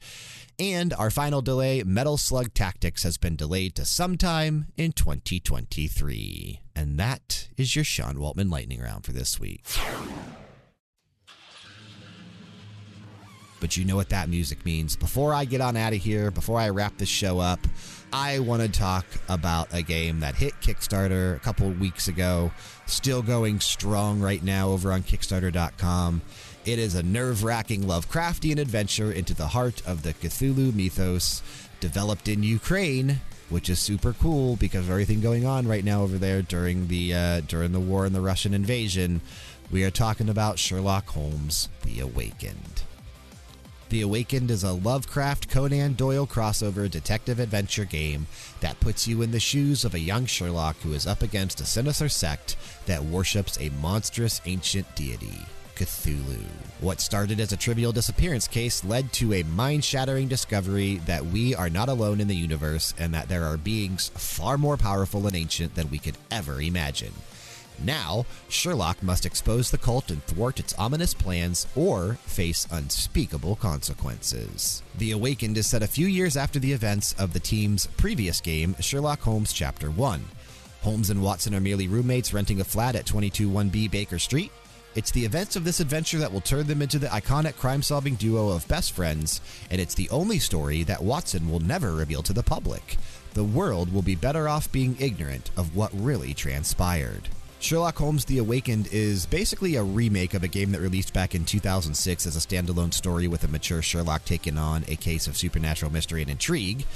And our final delay, Metal Slug Tactics, has been delayed to sometime in 2023. And that is your Sean Waltman lightning round for this week. But you know what that music means. Before I get on out of here, before I wrap this show up, I want to talk about a game that hit Kickstarter a couple weeks ago, still going strong right now over on Kickstarter.com. It is a nerve wracking Lovecraftian adventure into the heart of the Cthulhu mythos, developed in Ukraine which is super cool because of everything going on right now over there during the uh, during the war and the Russian invasion. We are talking about Sherlock Holmes: The Awakened. The Awakened is a Lovecraft Conan Doyle crossover detective adventure game that puts you in the shoes of a young Sherlock who is up against a sinister sect that worships a monstrous ancient deity. Cthulhu. What started as a trivial disappearance case led to a mind shattering discovery that we are not alone in the universe and that there are beings far more powerful and ancient than we could ever imagine. Now, Sherlock must expose the cult and thwart its ominous plans or face unspeakable consequences. The Awakened is set a few years after the events of the team's previous game, Sherlock Holmes Chapter 1. Holmes and Watson are merely roommates renting a flat at 221B Baker Street. It's the events of this adventure that will turn them into the iconic crime solving duo of best friends, and it's the only story that Watson will never reveal to the public. The world will be better off being ignorant of what really transpired. Sherlock Holmes The Awakened is basically a remake of a game that released back in 2006 as a standalone story with a mature Sherlock taking on a case of supernatural mystery and intrigue.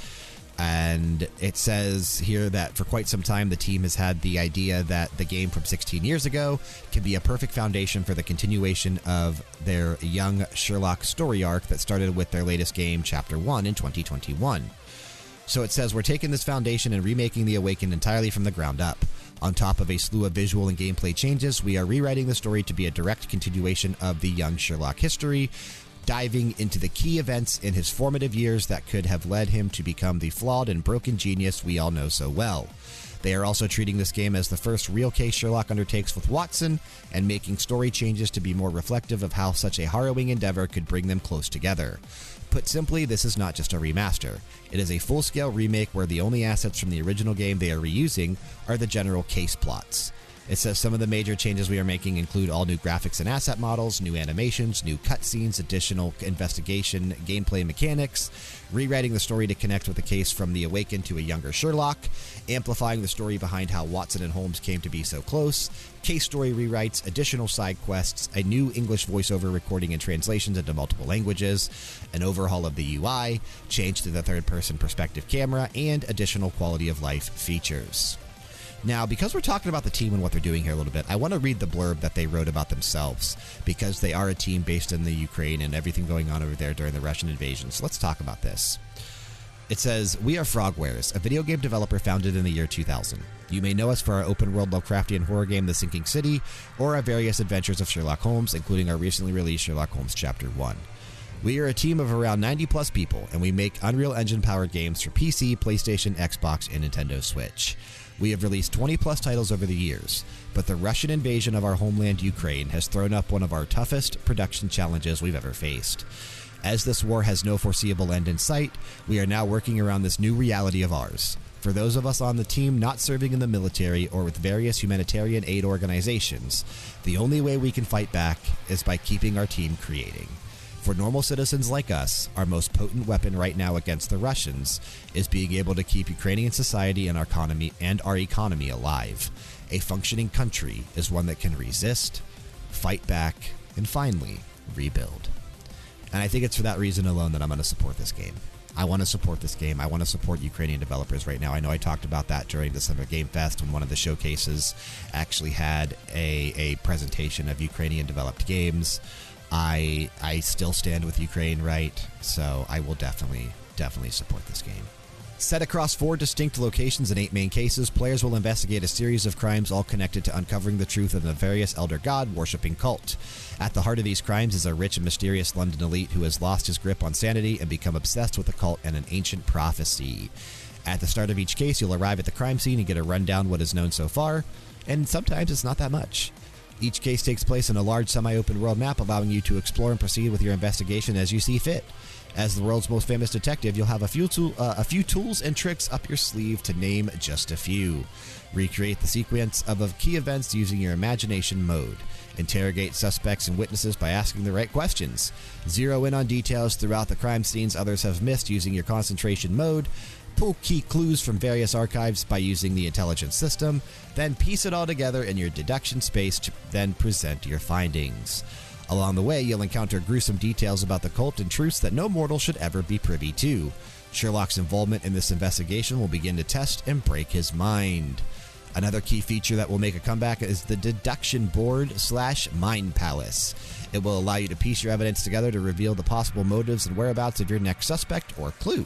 And it says here that for quite some time, the team has had the idea that the game from 16 years ago can be a perfect foundation for the continuation of their young Sherlock story arc that started with their latest game, Chapter 1, in 2021. So it says we're taking this foundation and remaking The Awakened entirely from the ground up. On top of a slew of visual and gameplay changes, we are rewriting the story to be a direct continuation of the young Sherlock history, diving into the key events in his formative years that could have led him to become the flawed and broken genius we all know so well. They are also treating this game as the first real case Sherlock undertakes with Watson and making story changes to be more reflective of how such a harrowing endeavor could bring them close together. Put simply, this is not just a remaster. It is a full scale remake where the only assets from the original game they are reusing are the general case plots. It says uh, some of the major changes we are making include all new graphics and asset models, new animations, new cutscenes, additional investigation, gameplay mechanics, rewriting the story to connect with the case from the awakened to a younger Sherlock, amplifying the story behind how Watson and Holmes came to be so close, case story rewrites, additional side quests, a new English voiceover recording and translations into multiple languages, an overhaul of the UI, change to the third person perspective camera, and additional quality of life features. Now, because we're talking about the team and what they're doing here a little bit, I want to read the blurb that they wrote about themselves because they are a team based in the Ukraine and everything going on over there during the Russian invasion. So let's talk about this. It says, We are Frogwares, a video game developer founded in the year 2000. You may know us for our open world Lovecraftian horror game, The Sinking City, or our various adventures of Sherlock Holmes, including our recently released Sherlock Holmes Chapter 1. We are a team of around 90 plus people, and we make Unreal Engine powered games for PC, PlayStation, Xbox, and Nintendo Switch. We have released 20 plus titles over the years, but the Russian invasion of our homeland, Ukraine, has thrown up one of our toughest production challenges we've ever faced. As this war has no foreseeable end in sight, we are now working around this new reality of ours. For those of us on the team not serving in the military or with various humanitarian aid organizations, the only way we can fight back is by keeping our team creating. For normal citizens like us, our most potent weapon right now against the Russians is being able to keep Ukrainian society and our economy and our economy alive. A functioning country is one that can resist, fight back, and finally rebuild. And I think it's for that reason alone that I'm going to support this game. I want to support this game. I want to support Ukrainian developers right now. I know I talked about that during the Summer Game Fest when one of the showcases actually had a, a presentation of Ukrainian developed games. I I still stand with Ukraine, right? So I will definitely definitely support this game. Set across four distinct locations and eight main cases, players will investigate a series of crimes all connected to uncovering the truth of the various elder god worshipping cult. At the heart of these crimes is a rich and mysterious London elite who has lost his grip on sanity and become obsessed with the cult and an ancient prophecy. At the start of each case, you'll arrive at the crime scene and get a rundown what is known so far, and sometimes it's not that much. Each case takes place in a large semi open world map, allowing you to explore and proceed with your investigation as you see fit. As the world's most famous detective, you'll have a few, tool, uh, a few tools and tricks up your sleeve to name just a few. Recreate the sequence of key events using your imagination mode. Interrogate suspects and witnesses by asking the right questions. Zero in on details throughout the crime scenes others have missed using your concentration mode pull key clues from various archives by using the intelligence system, then piece it all together in your deduction space to then present your findings. Along the way, you'll encounter gruesome details about the cult and truths that no mortal should ever be privy to. Sherlock's involvement in this investigation will begin to test and break his mind. Another key feature that will make a comeback is the deduction board slash mind palace. It will allow you to piece your evidence together to reveal the possible motives and whereabouts of your next suspect or clue.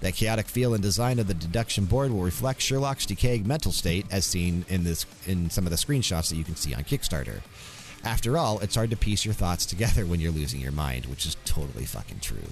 The chaotic feel and design of the deduction board will reflect Sherlock's decaying mental state, as seen in this in some of the screenshots that you can see on Kickstarter. After all, it's hard to piece your thoughts together when you're losing your mind, which is totally fucking true.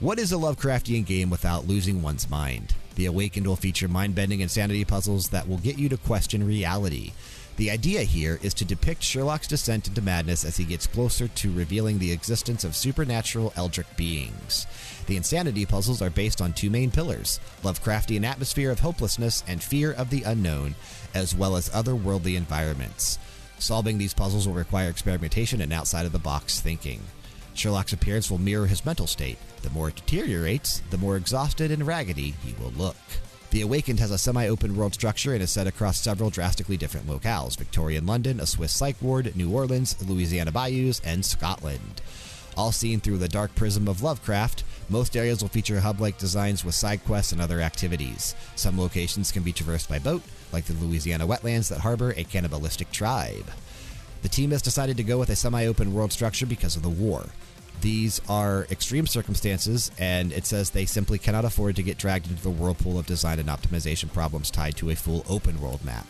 What is a Lovecraftian game without losing one's mind? The Awakened will feature mind bending insanity puzzles that will get you to question reality. The idea here is to depict Sherlock's descent into madness as he gets closer to revealing the existence of supernatural eldritch beings. The insanity puzzles are based on two main pillars Lovecraftian atmosphere of hopelessness and fear of the unknown, as well as otherworldly environments. Solving these puzzles will require experimentation and outside of the box thinking. Sherlock's appearance will mirror his mental state. The more it deteriorates, the more exhausted and raggedy he will look. The Awakened has a semi open world structure and is set across several drastically different locales Victorian London, a Swiss psych ward, New Orleans, Louisiana bayous, and Scotland. All seen through the dark prism of Lovecraft, most areas will feature hub like designs with side quests and other activities. Some locations can be traversed by boat, like the Louisiana wetlands that harbor a cannibalistic tribe. The team has decided to go with a semi open world structure because of the war. These are extreme circumstances, and it says they simply cannot afford to get dragged into the whirlpool of design and optimization problems tied to a full open world map.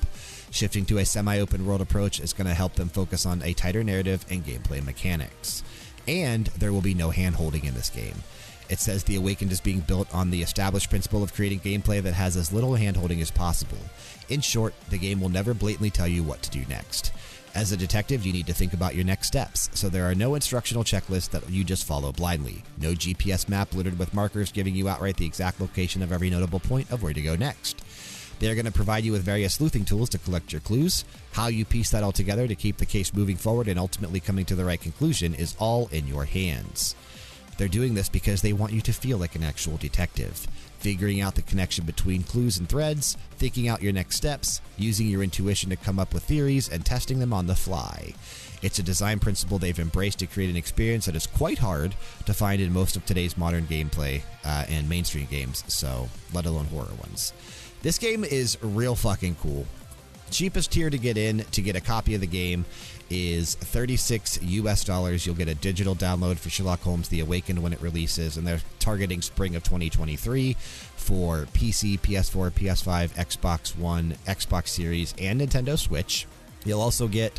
Shifting to a semi open world approach is going to help them focus on a tighter narrative and gameplay mechanics. And there will be no hand holding in this game. It says The Awakened is being built on the established principle of creating gameplay that has as little hand holding as possible. In short, the game will never blatantly tell you what to do next. As a detective, you need to think about your next steps, so there are no instructional checklists that you just follow blindly. No GPS map littered with markers giving you outright the exact location of every notable point of where to go next. They're going to provide you with various sleuthing tools to collect your clues. How you piece that all together to keep the case moving forward and ultimately coming to the right conclusion is all in your hands. They're doing this because they want you to feel like an actual detective figuring out the connection between clues and threads, thinking out your next steps, using your intuition to come up with theories, and testing them on the fly. It's a design principle they've embraced to create an experience that is quite hard to find in most of today's modern gameplay uh, and mainstream games, so let alone horror ones. This game is real fucking cool. Cheapest tier to get in to get a copy of the game is 36 US dollars. You'll get a digital download for Sherlock Holmes The Awakened when it releases, and they're targeting spring of 2023 for PC, PS4, PS5, Xbox One, Xbox Series, and Nintendo Switch. You'll also get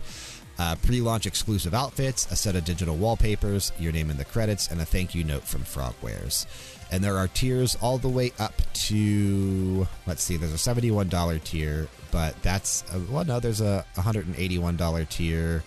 uh, pre launch exclusive outfits, a set of digital wallpapers, your name in the credits, and a thank you note from Frogwares. And there are tiers all the way up to, let's see, there's a $71 tier, but that's, a, well, no, there's a $181 tier.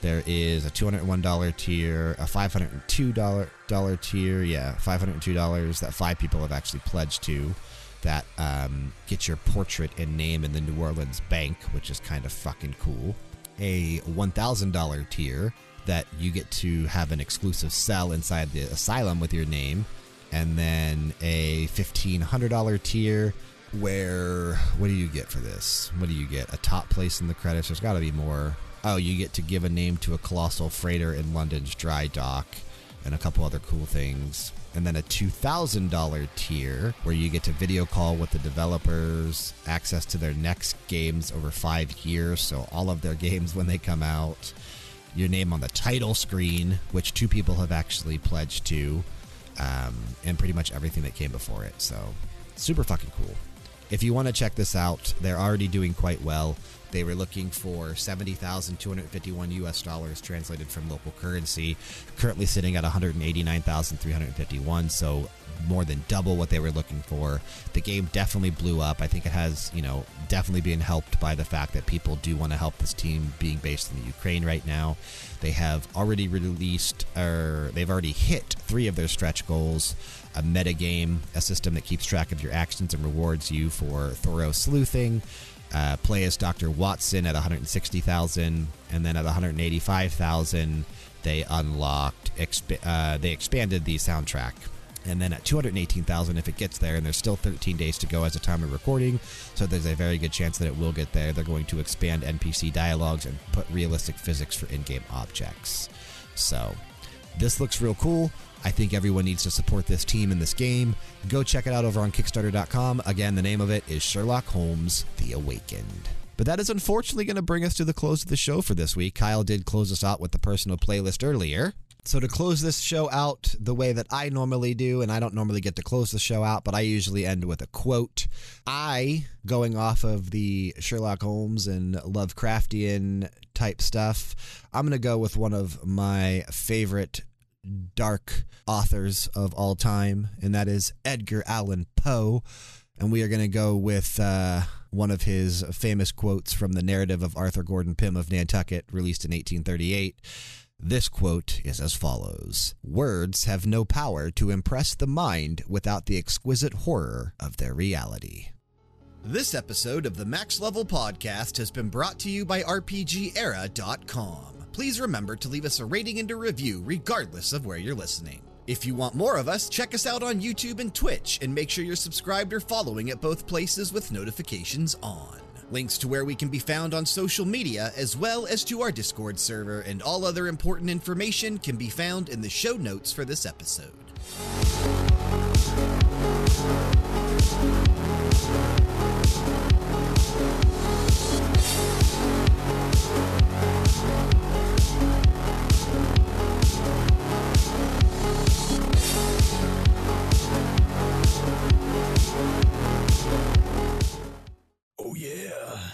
There is a $201 tier, a $502 tier, yeah, $502 that five people have actually pledged to that um, get your portrait and name in the New Orleans bank, which is kind of fucking cool. A $1,000 tier that you get to have an exclusive cell inside the asylum with your name and then a $1,500 tier where what do you get for this? What do you get? A top place in the credits. There's got to be more. Oh, you get to give a name to a colossal freighter in London's dry dock and a couple other cool things. And then a $2,000 tier where you get to video call with the developers, access to their next games over five years. So, all of their games when they come out, your name on the title screen, which two people have actually pledged to um, and pretty much everything that came before it. So, super fucking cool. If you want to check this out, they're already doing quite well. They were looking for 70,251 US dollars translated from local currency, currently sitting at 189,351, so more than double what they were looking for. The game definitely blew up. I think it has, you know, definitely being helped by the fact that people do want to help this team being based in the Ukraine right now. They have already released, or they've already hit three of their stretch goals a metagame, a system that keeps track of your actions and rewards you for thorough sleuthing. Uh, play as Dr. Watson at 160,000, and then at 185,000, they unlocked, exp- uh, they expanded the soundtrack. And then at 218,000, if it gets there, and there's still 13 days to go as a time of recording, so there's a very good chance that it will get there. They're going to expand NPC dialogues and put realistic physics for in game objects. So, This looks real cool. I think everyone needs to support this team in this game. Go check it out over on Kickstarter.com. Again, the name of it is Sherlock Holmes The Awakened. But that is unfortunately going to bring us to the close of the show for this week. Kyle did close us out with the personal playlist earlier. So, to close this show out the way that I normally do, and I don't normally get to close the show out, but I usually end with a quote. I, going off of the Sherlock Holmes and Lovecraftian type stuff, I'm going to go with one of my favorite dark authors of all time, and that is Edgar Allan Poe. And we are going to go with uh, one of his famous quotes from the narrative of Arthur Gordon Pym of Nantucket, released in 1838. This quote is as follows Words have no power to impress the mind without the exquisite horror of their reality. This episode of the Max Level Podcast has been brought to you by RPGera.com. Please remember to leave us a rating and a review regardless of where you're listening. If you want more of us, check us out on YouTube and Twitch, and make sure you're subscribed or following at both places with notifications on. Links to where we can be found on social media, as well as to our Discord server and all other important information, can be found in the show notes for this episode. Yeah.